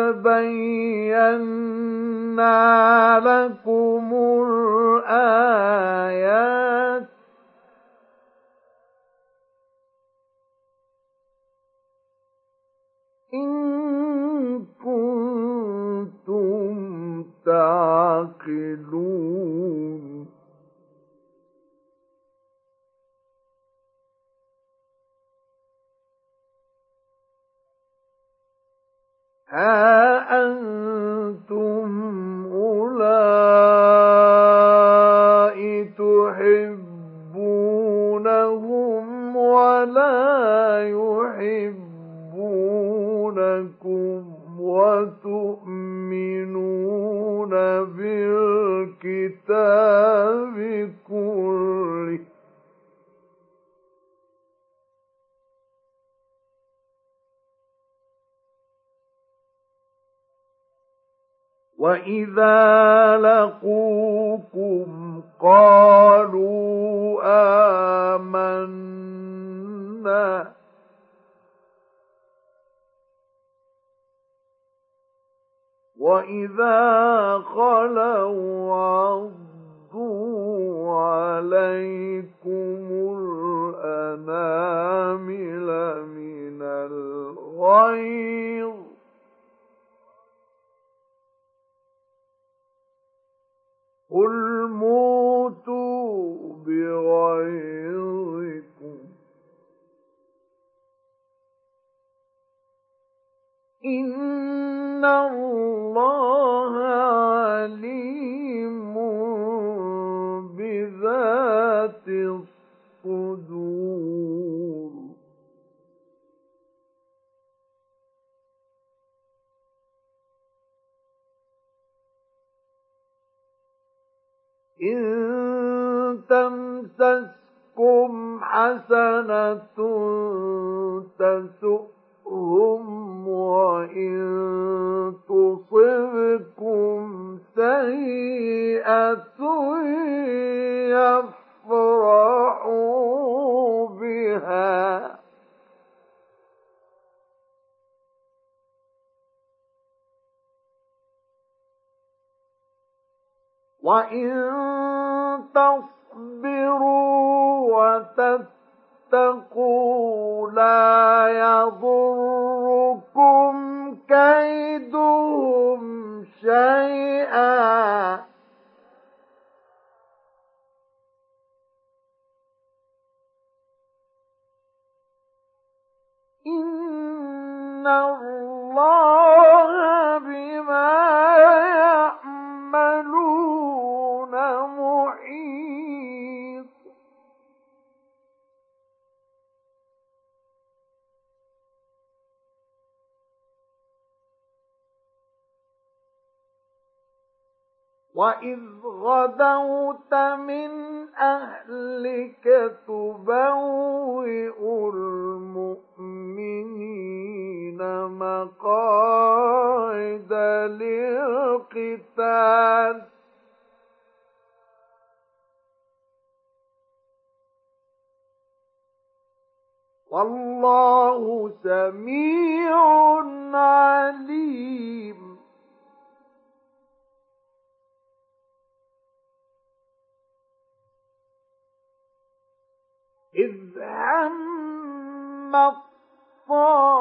قد وإذا لقوكم قالوا آمنا وإذا خلوا عضوا عليكم الأنامل من الغيظ قل موتوا بغيظكم إن الله عليم بذات الصدور إن تمسسكم حسنة تسؤ هم وإن تصبكم سيئة يفرحوا بها. وإن تصبروا وتتقوا لا يضركم كيدهم شيئا إن الله بما وإذ غدوت من أهلك تبوئ المؤمنين مقاعد للقتال والله سميع عليم إذ هم الطائفتان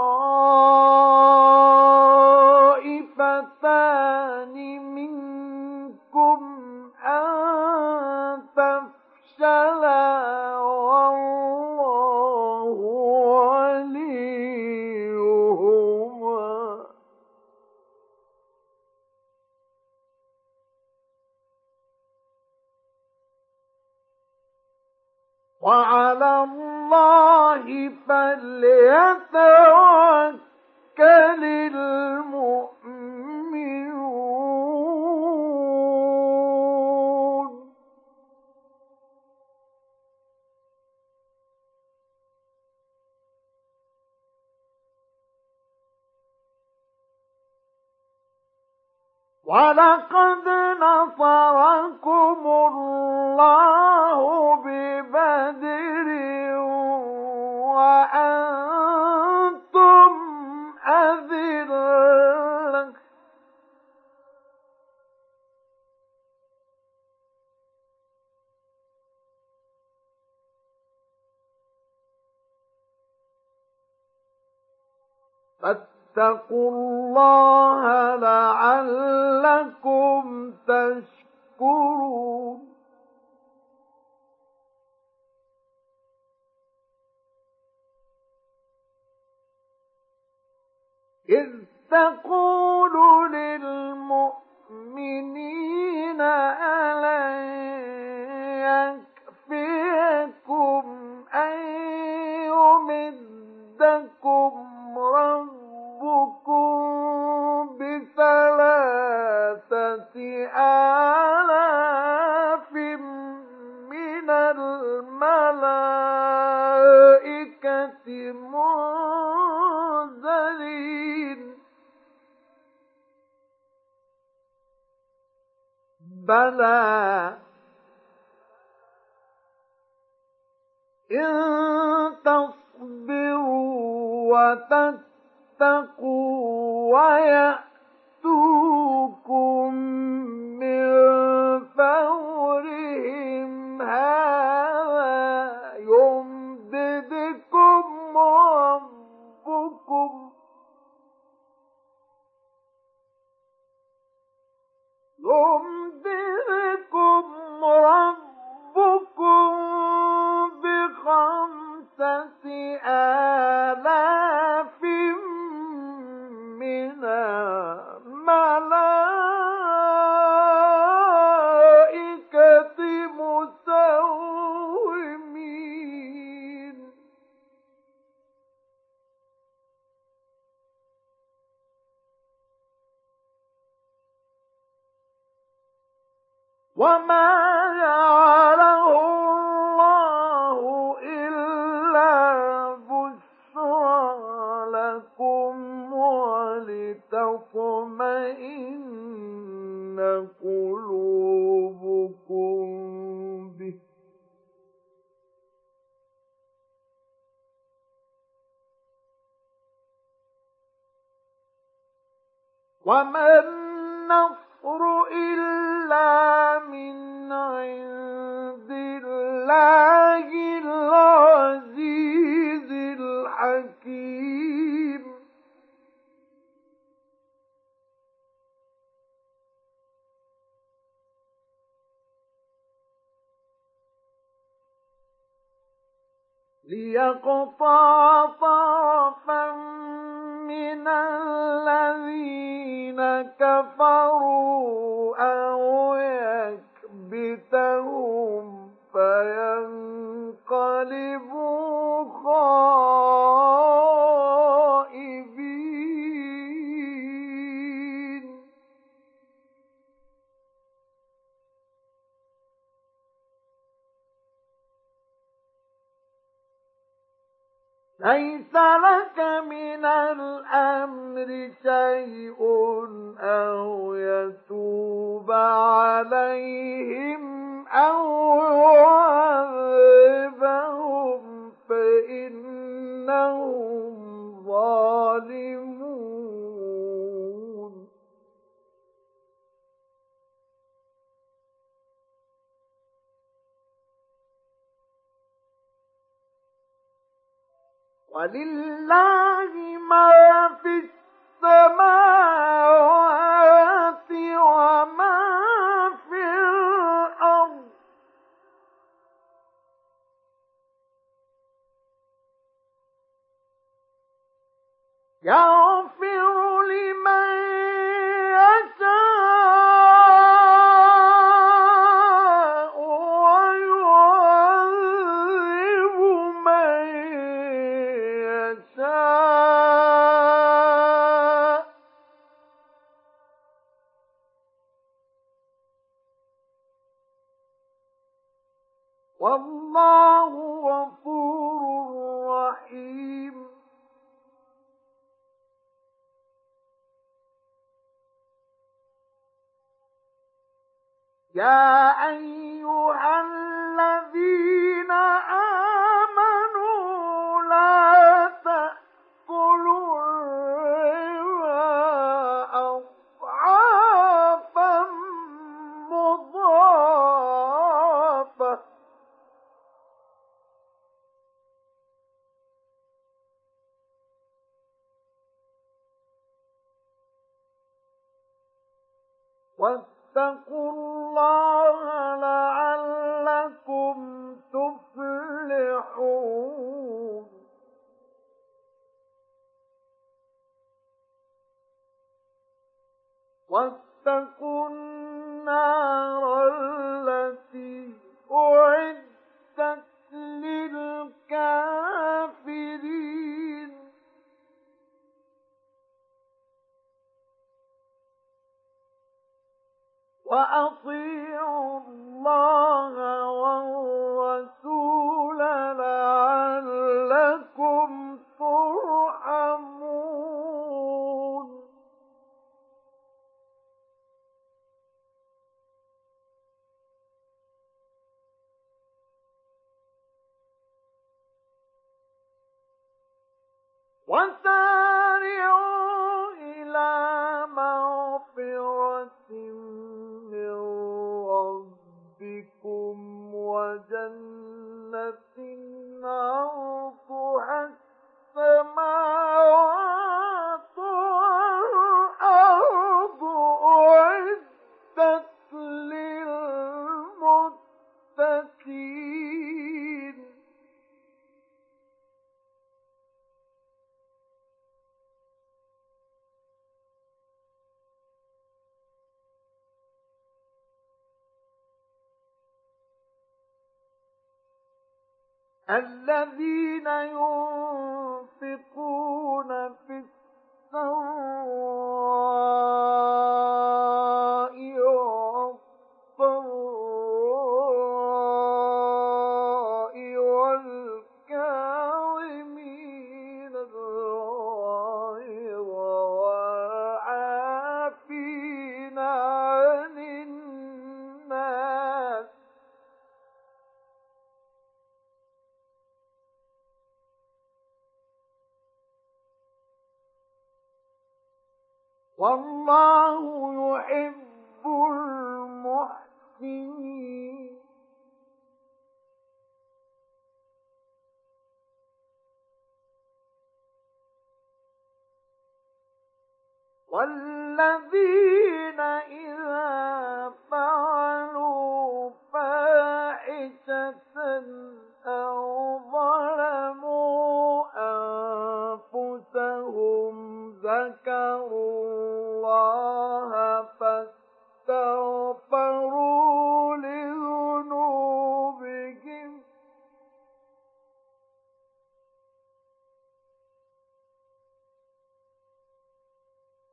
فليتوكل فاتقوا الله وما جعله الله إلا بشرى لكم ولتطمئن قلوبكم به وما النصر إلا عند الله العزيز الحكيم. ليقطع طرفا من الذين كفروا أو يكبتهم فينقلبوا خائبين ليس لك من الأمر شيء أو يتوب عليهم أو يعذبهم فإنهم ظالمون. ولله ما في السماوات وما في الأرض. يغفر لمن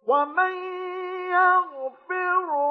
ومن يغفر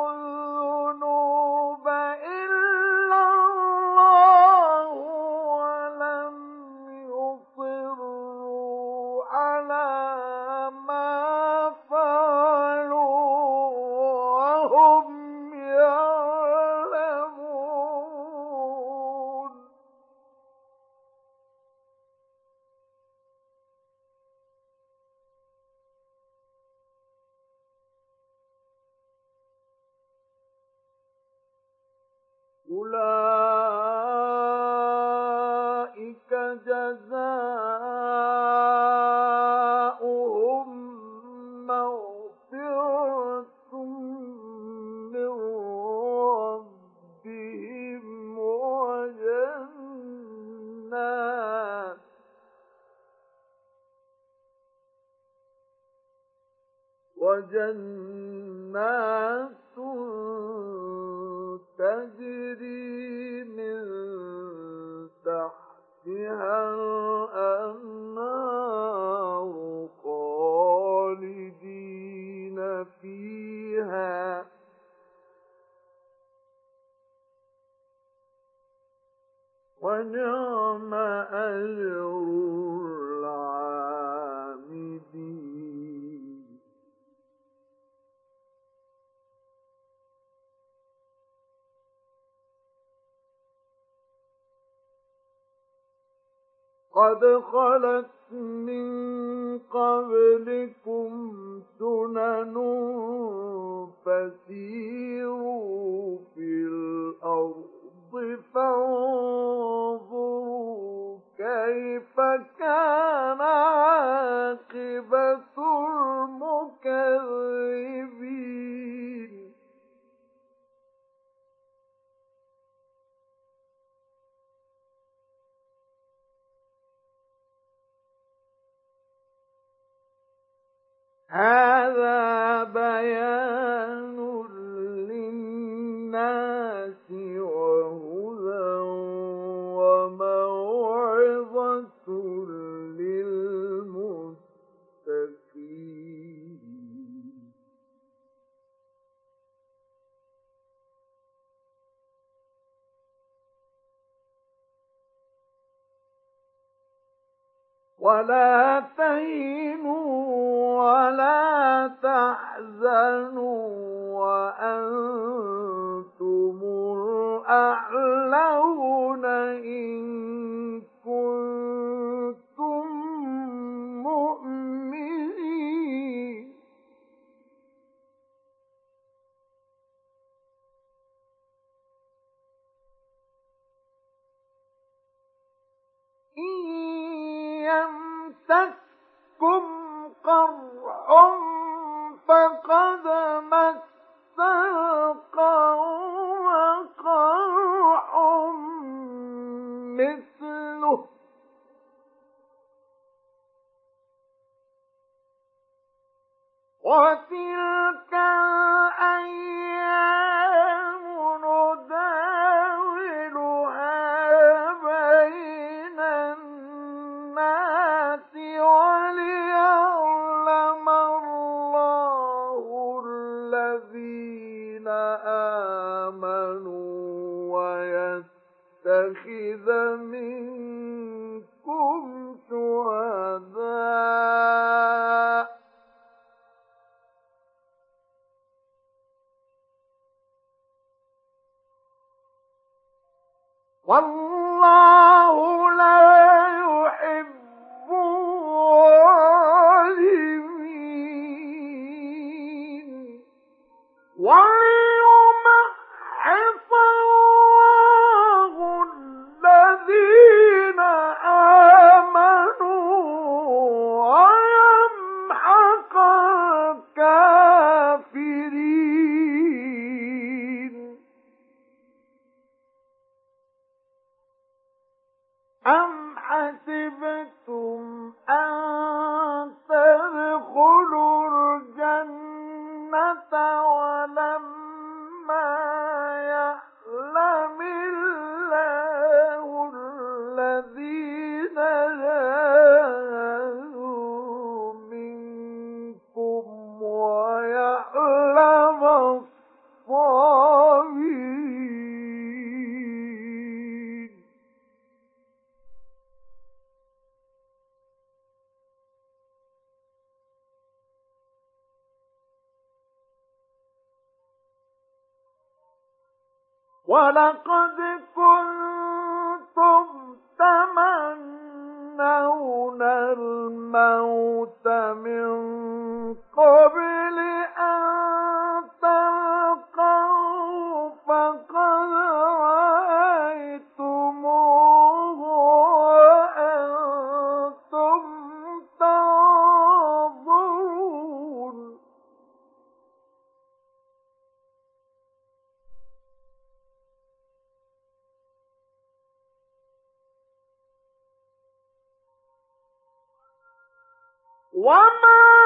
وما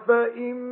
أفإن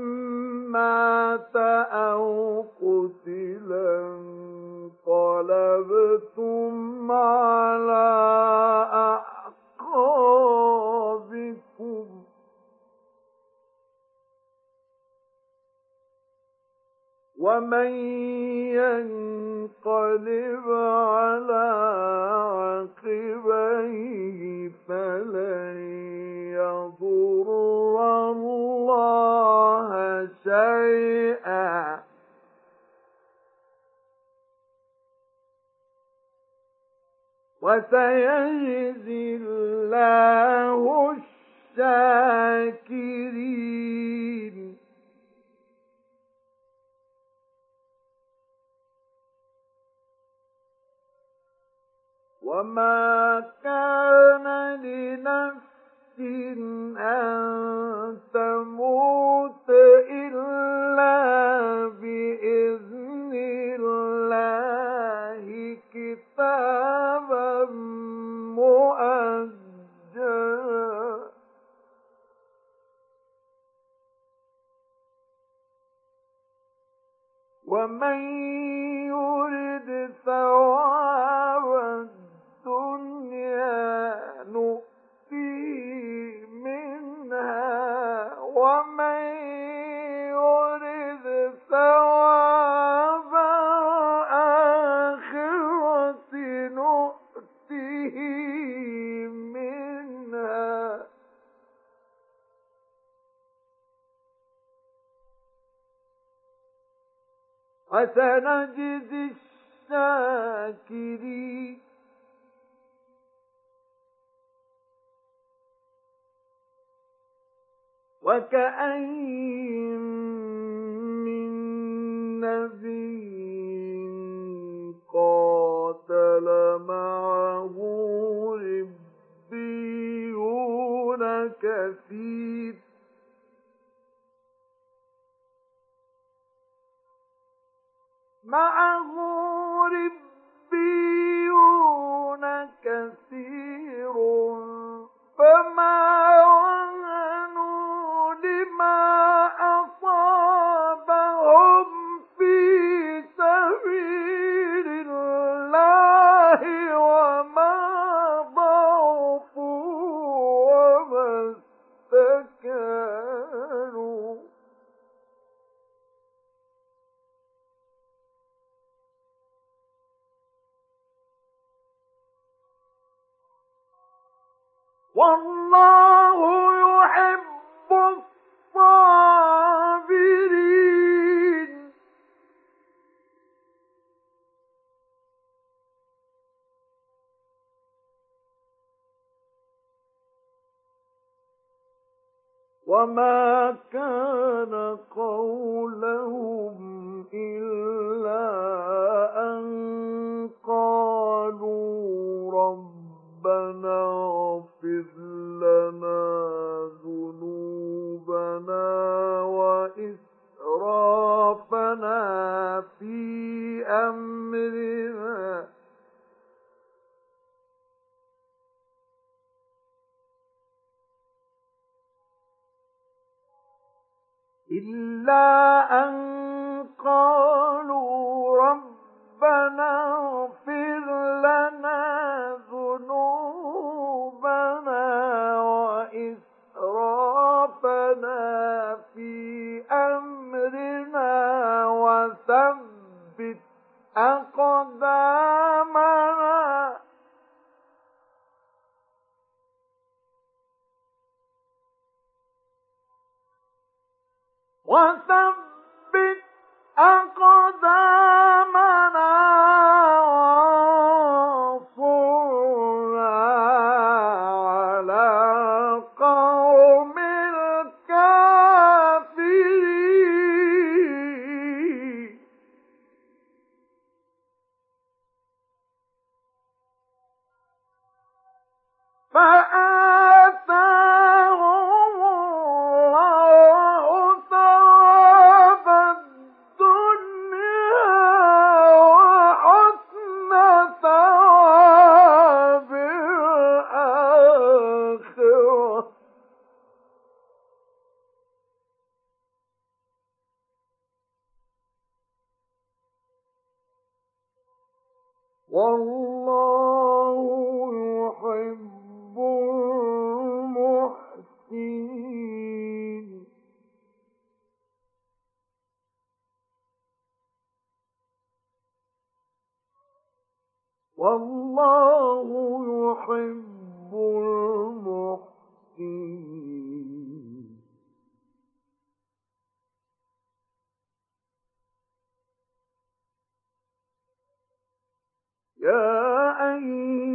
يا أيها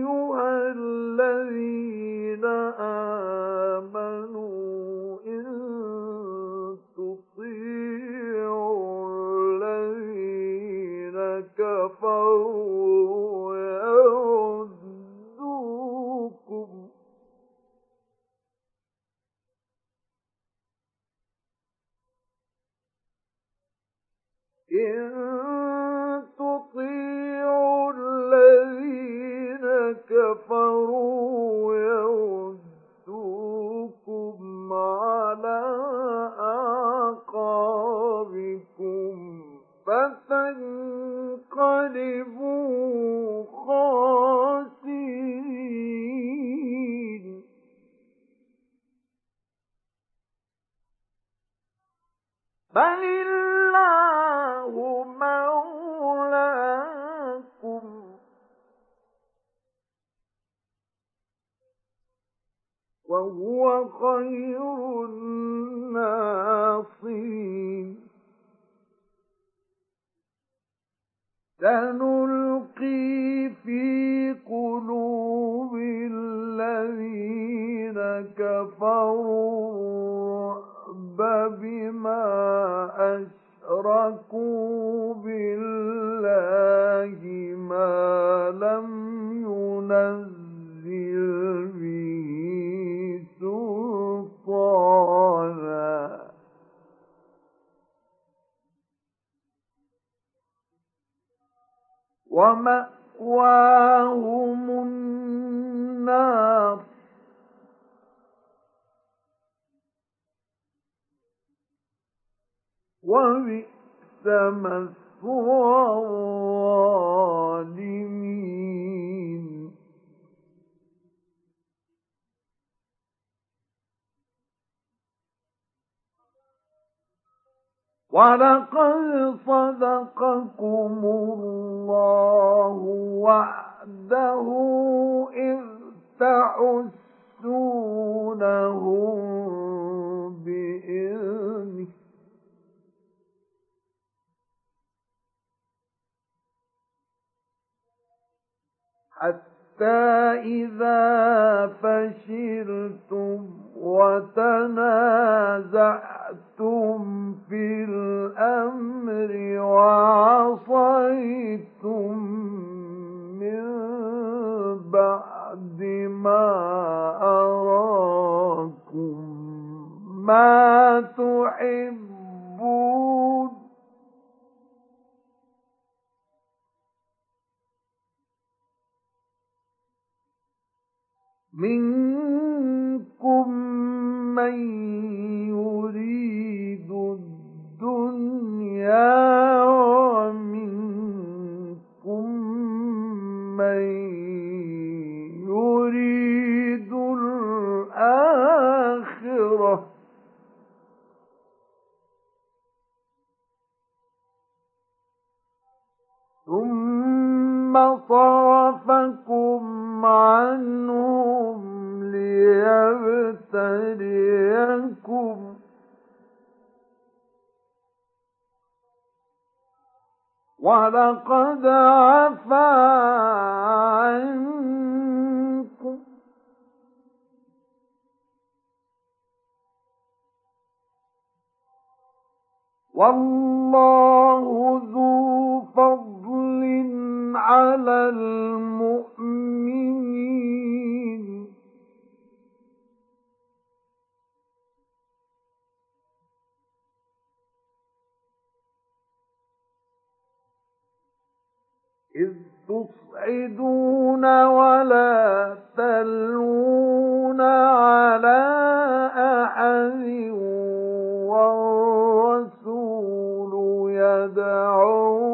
ولقد صدقكم الله وعده إذ تحسونهم بإذنه. حتى إذا فشلتم وتنازعتم في الأمر وعصيتم من بعد ما أراكم ما تحبون منكم من يريد الدنيا ومنكم من ثم صرفكم عنهم ليبتليكم. ولقد عفا عنكم والله ذو فضل على المؤمنين. إذ تصعدون ولا تلوون على أحد والرسول يدعوكم.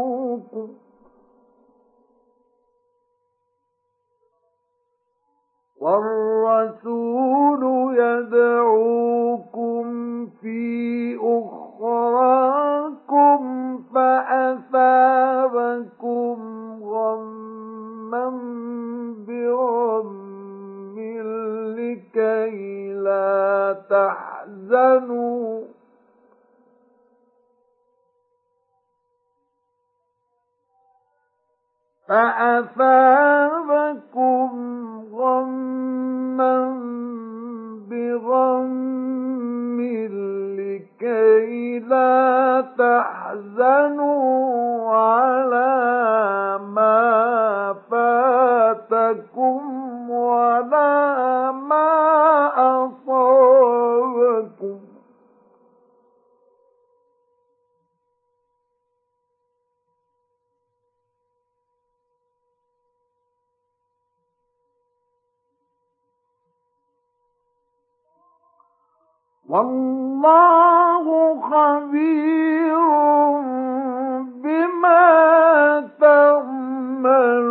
والرسول يدعوكم في أخراكم فأثابكم غما برم لكي لا تحزنوا فأثابكم غما بغم لكي لا تحزنوا على ما فاتكم ولا ما أصابكم والله خبير بما تعملون.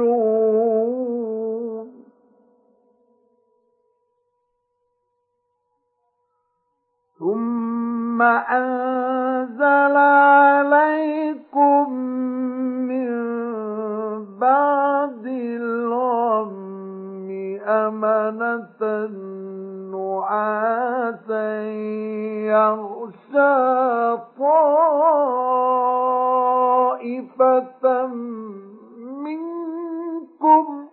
ثم أنزل عليكم من بعد الغم أمنة يغشى طائفة منكم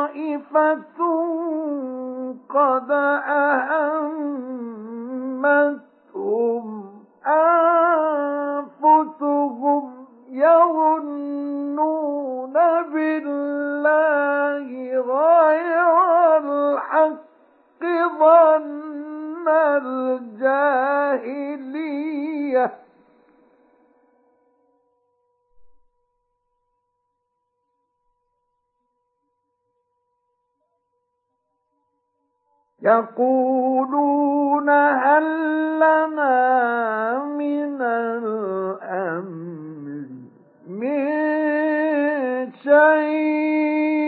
وطائفة قد أهمتهم أنفسهم يظنون بالله غير الحق ظن الجاهليه يقولون هل لنا من الأمر من شيء؟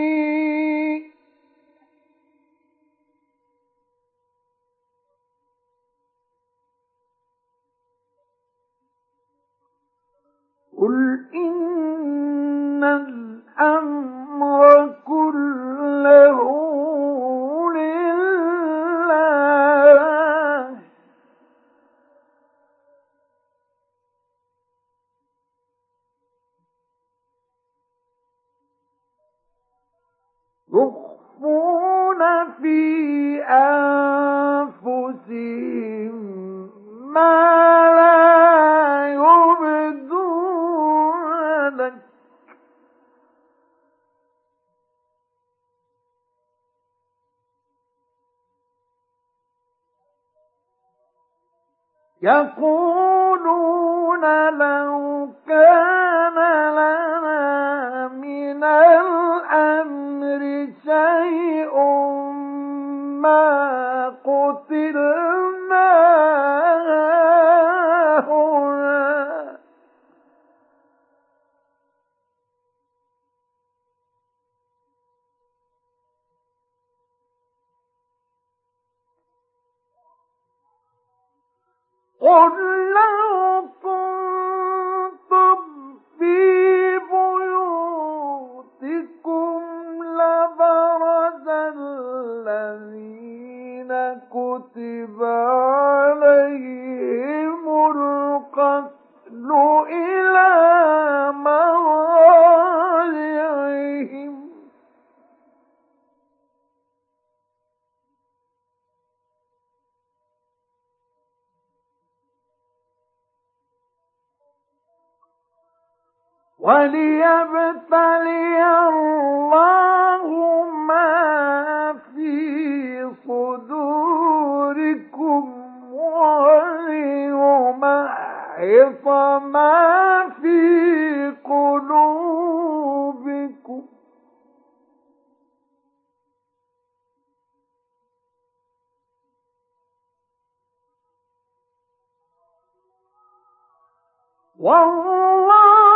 قل إن الأمر كله يخفون في أنفسهم ما لا يبدون يقولون لو كان لنا من الأمر شيء ما قتلنا قل لو كنتم في بيوتكم لبرز الذين كتب عليهم القتل وليبتلي الله ما في صدوركم وليمحص ما في قلوبكم.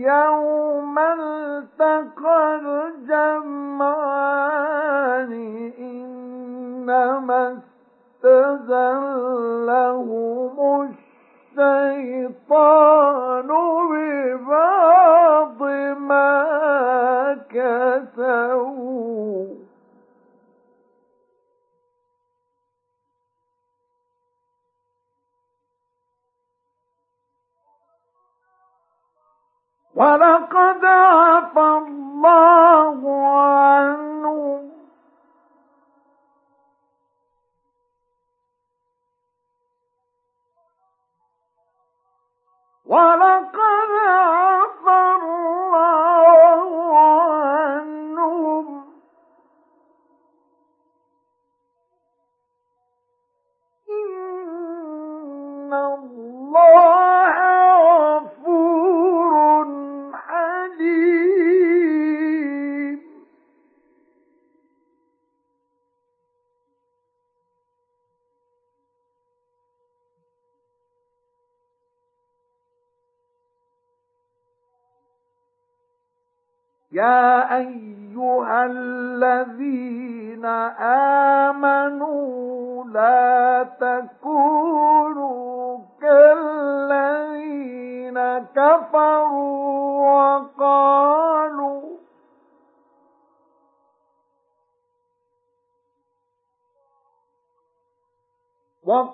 يوم التقى الجمعان إنما استزلهم الشيطان ببعض ما كسبوا. ولقد عفى الله عنهم ولقد عفى الله عنهم. إن الله يا أيها الذين آمنوا لا تكونوا كالذين كفروا وقالوا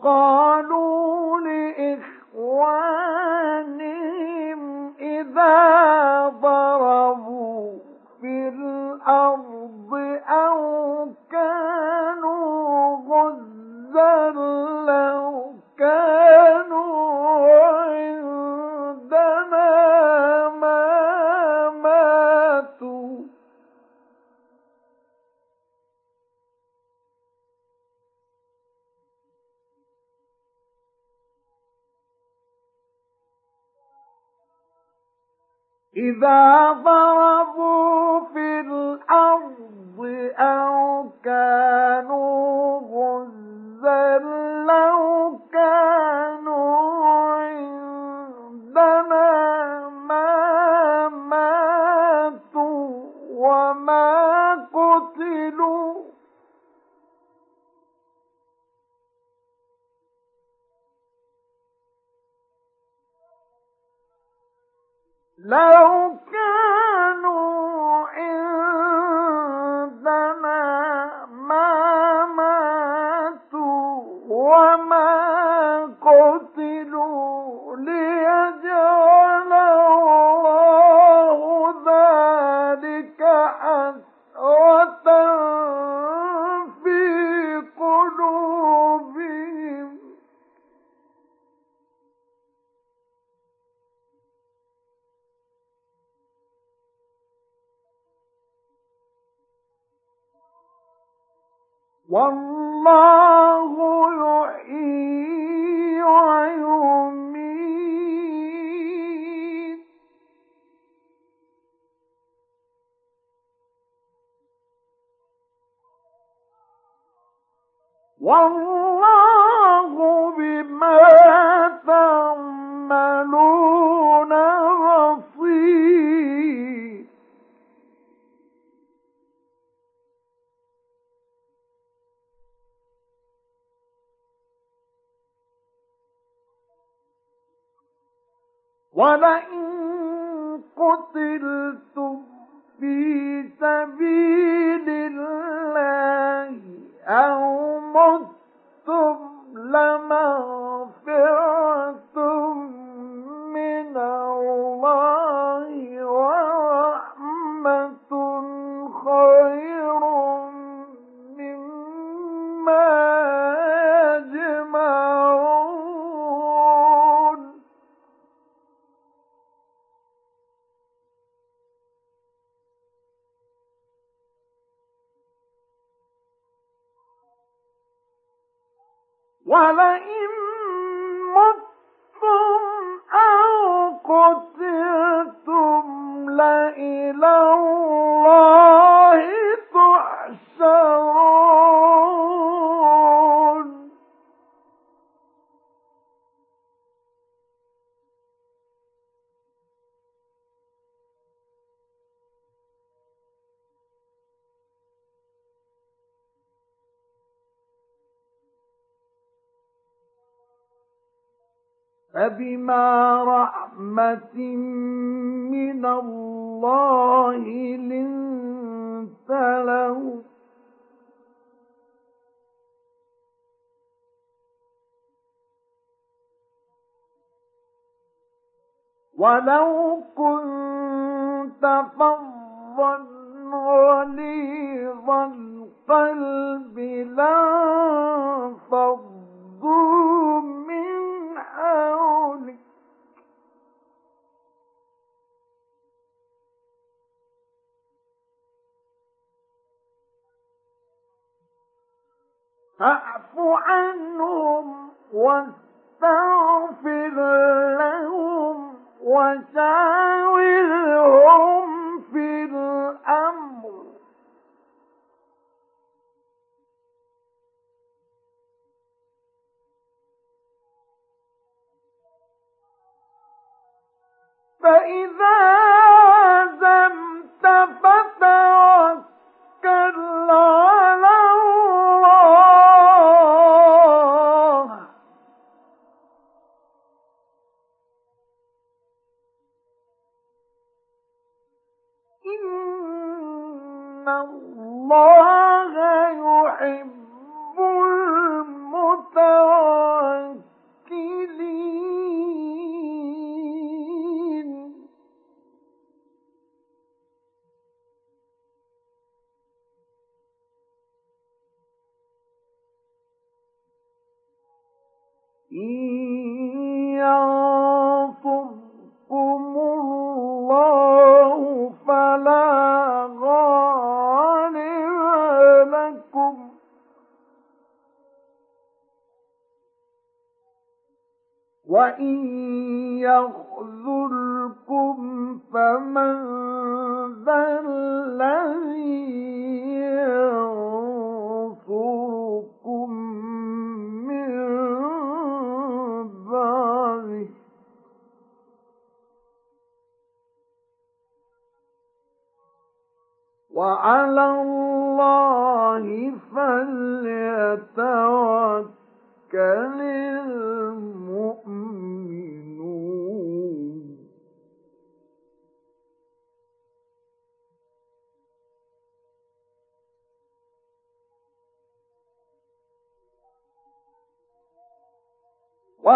وقالوا لإخوانهم إذا ضربوا في الأرض أو كانوا غزا إذا ضربوا ولو كنت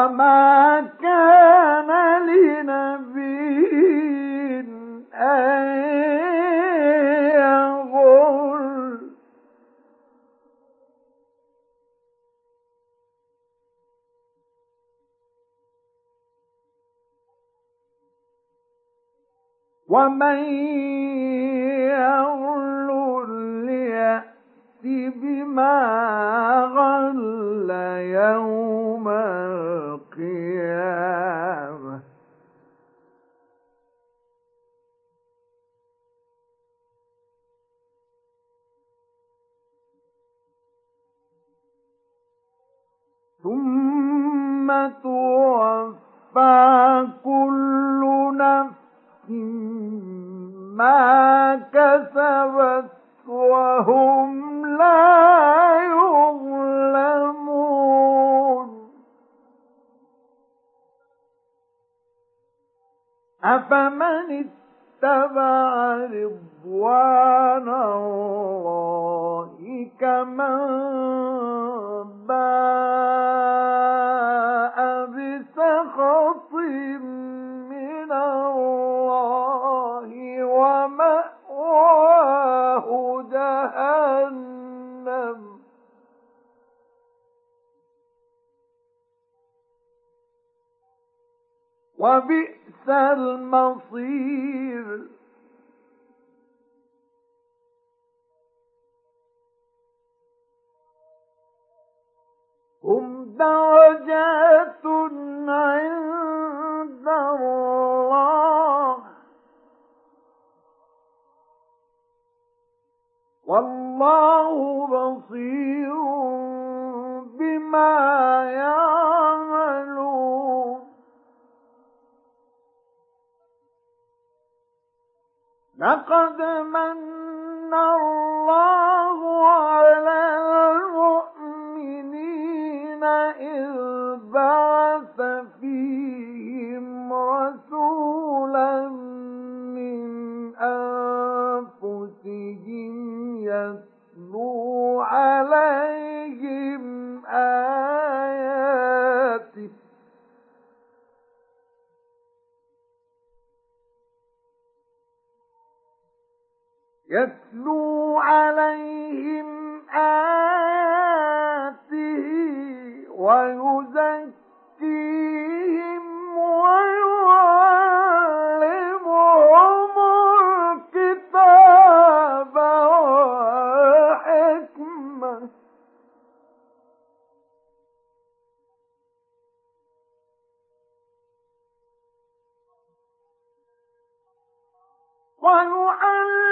وما كان لنبي أن يغل ومن يغل يأت بما غل يوم القيامة. ثم توفى كل نفس ما كسبت وهم لا يظلمون. أفمن اتبع رضوان الله كمن باء بسخط من الله ومأواه جهنم؟ وبئس المصير. هم درجات عند الله. والله بصير بما يعملون. لقد من الله على المؤمنين إذ بعث فيهم رسولا من أنفسهم يتلو عليهم يتلو عليهم آياته ويزكيهم ويعلمهم الكتاب والحكمة ويعلمهم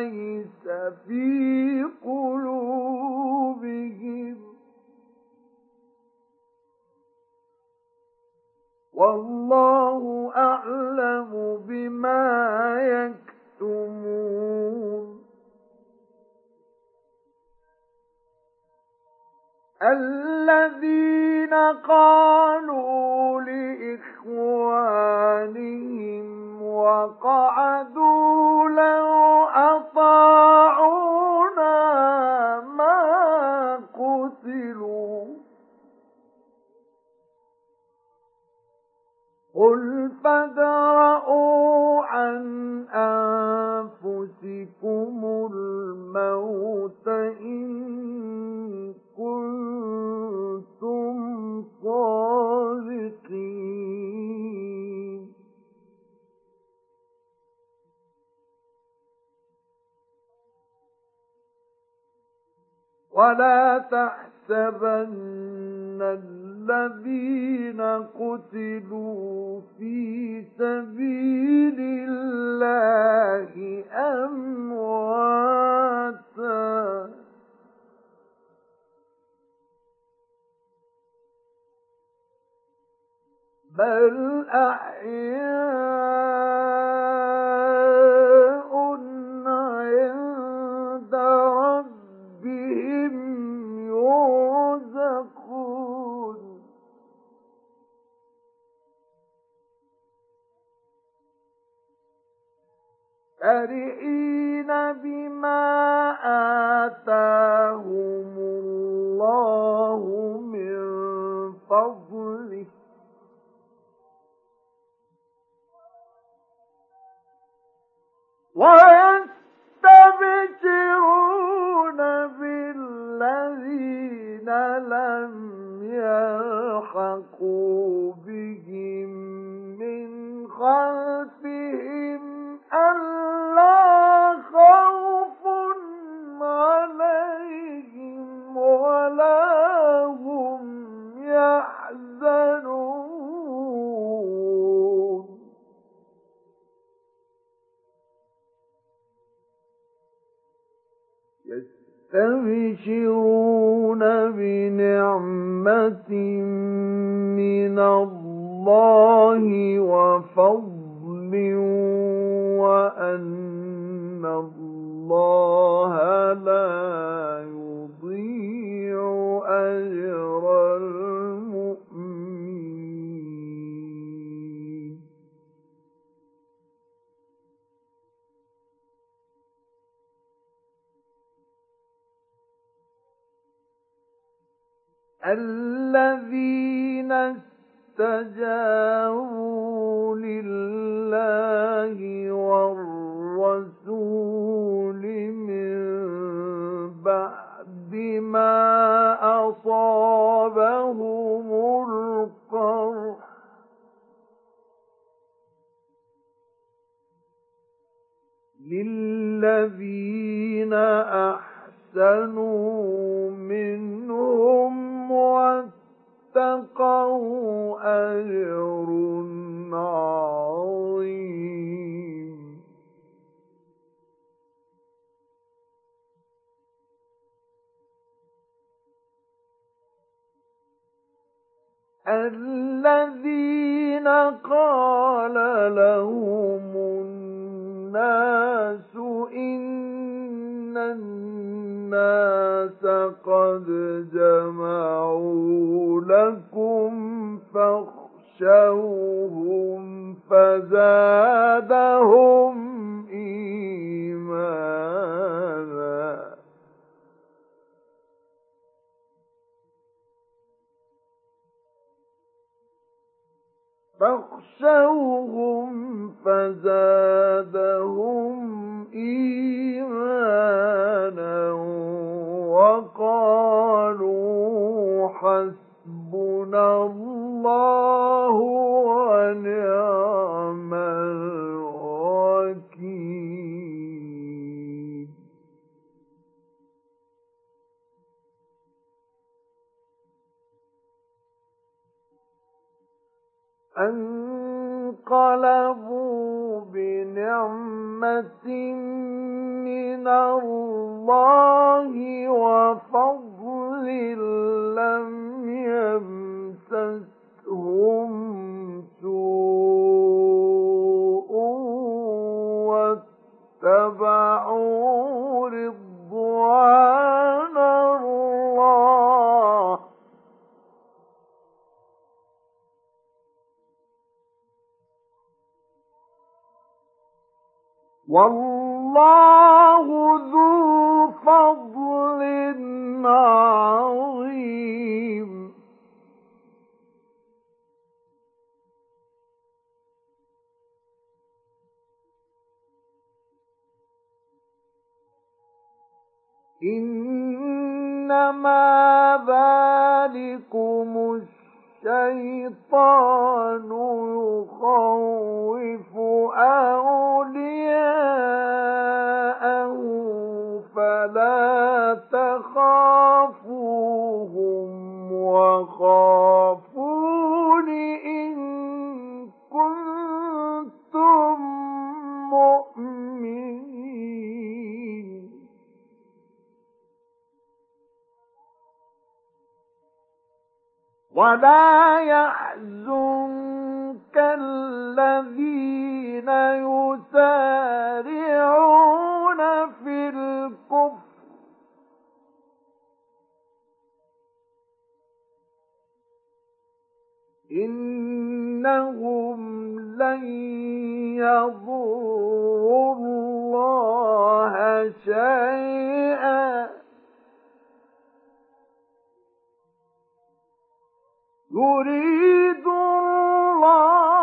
ليس فيه فلا تخافوهم وخافون إن كنتم مؤمنين ولا يحزنون إنهم لن يضروا الله شيئا يريد الله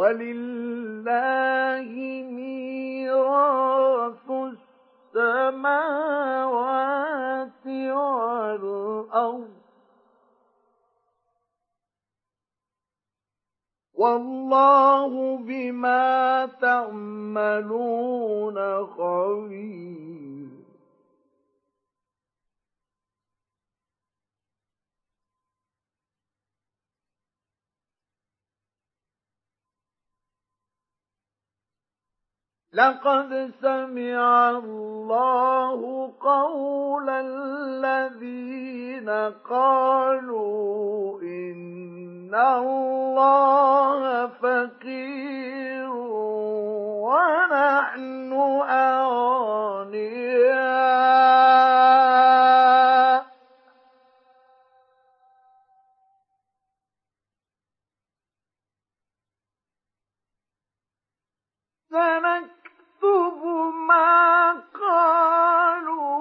ولله ميراث السماوات والأرض. والله بما تعملون خبير. لقد سمع الله قول الذين قالوا إن الله فقير ونحن أغنياء. سنكتب ما قالوا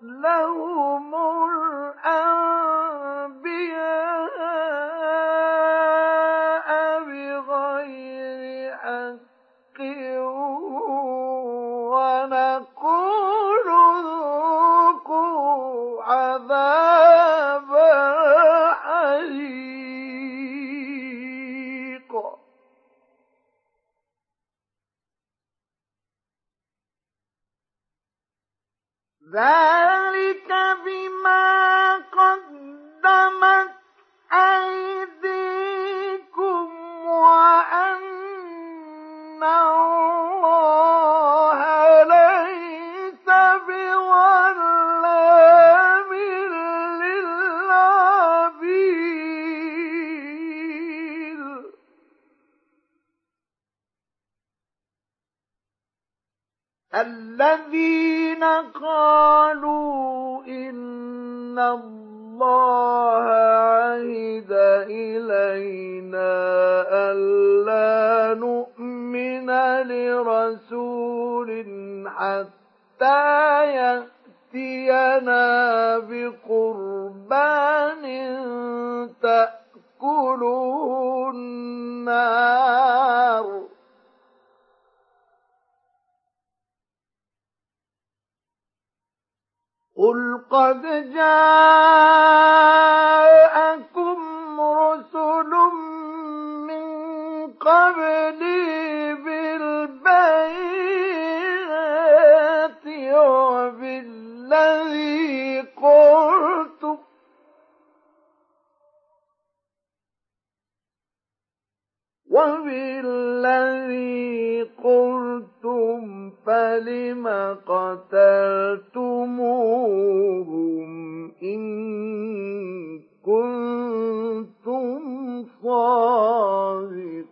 وقتلهم الأنبياء ذلك إلينا ألا نؤمن لرسول حتى يأتينا بقربان تأكله النار. قل قد جاءكم من قبلي بالبينات وبالذي قلتم وبالذي قلتم فلم قتلتموهم إن كنتم صادقين.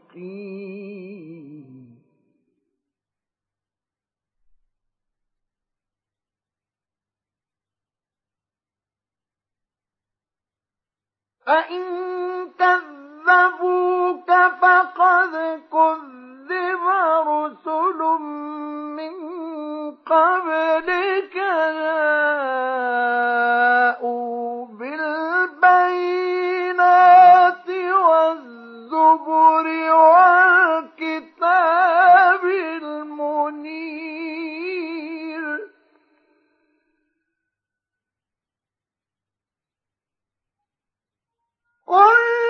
فإن كذبوك فقد كذب رسل من قبلك جاءوا بالبينات والزبر والكتاب المنير كل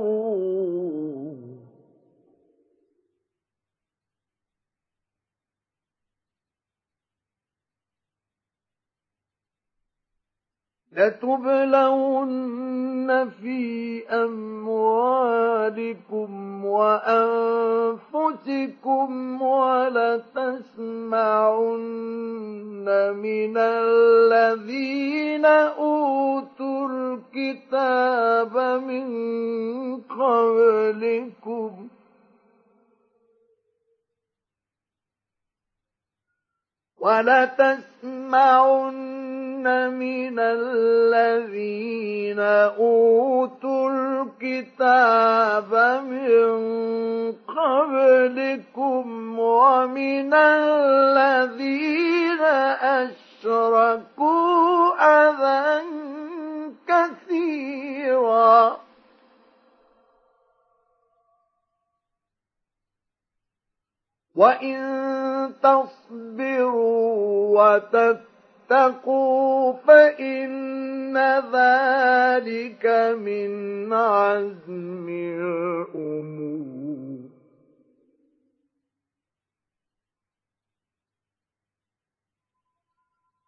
لتبلون في أموالكم وأنفسكم ولتسمعن من الذين أوتوا الكتاب من قبلكم ولتسمعن من الذين أوتوا الكتاب من قبلكم ومن الذين أشركوا أذى كثيرا وإن تصبروا وتتقوا فإن ذلك من عزم الأمور.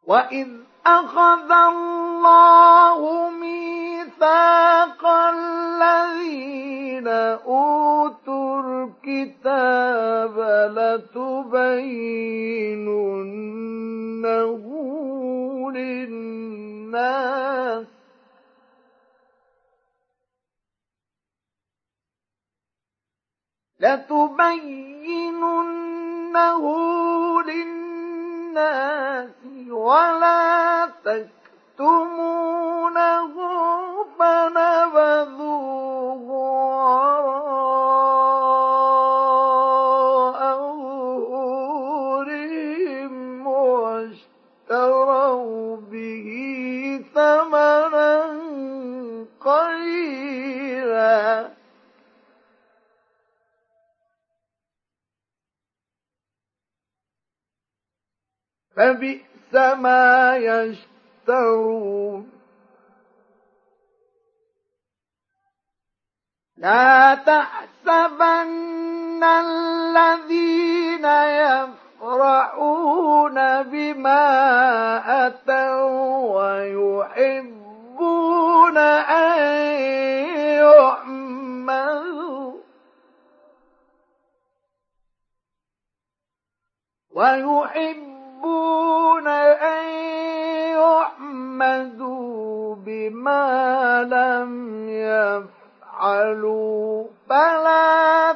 وإذ أخذ الله ميثاق الذين أوتوا الكتاب لتبيننه للناس لتبيننه للناس ولا تكتمونه فنبذوه وراء ظهورهم واشتروا به ثمنا قليلا فبئس ما يشترون لا تحسبن الذين يفرحون بما أتوا ويحبون أن يحمدوا ويحبون أن يحمدوا بما لم يفعلوا. فلا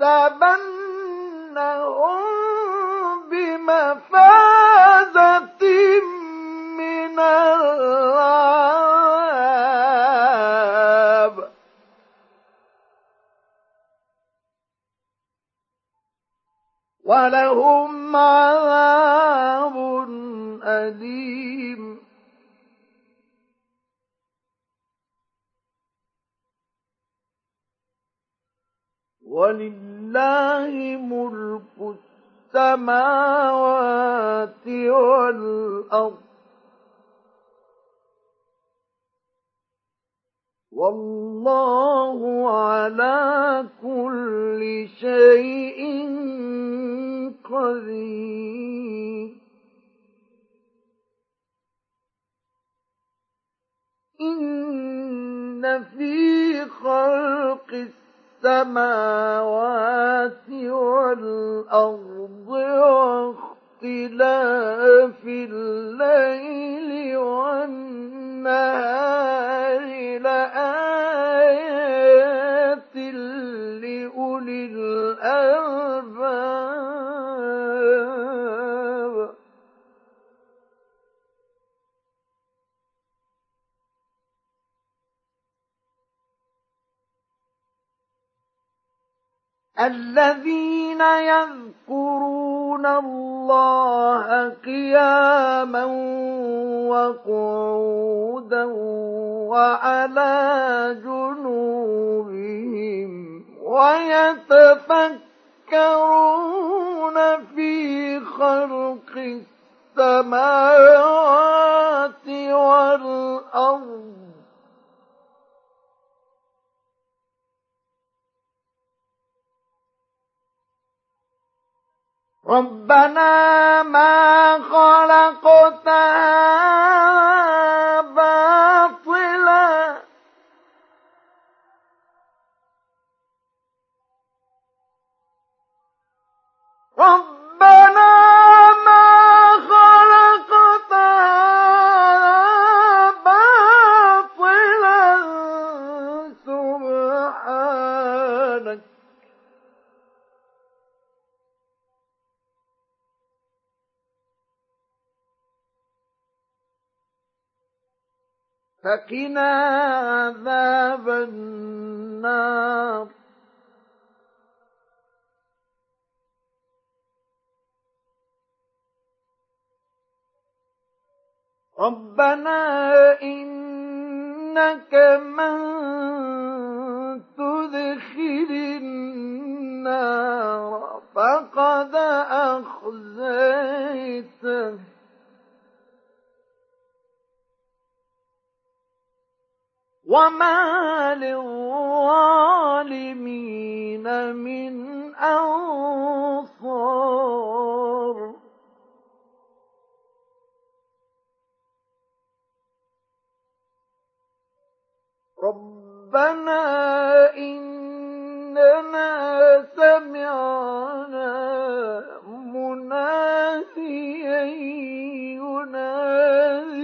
تحسبنهم بمفازة من العذاب ولهم عذاب أليم. ولله ملك السماوات والأرض. والله على كل شيء قدير. إن في خلق السماوات والأرض واختلاف الليل والنهار لآيات لأولي الألباب الذين يذكرون الله قياما وقعودا وعلى جنوبهم ويتفكرون في خلق السماوات والأرض ربنا ما خلقت باطلا. ربنا فقنا عذاب النار ربنا إنك من تدخل النار فقد أخزيته وما للظالمين من أنصار. ربنا إننا سمعنا مناديا ينادي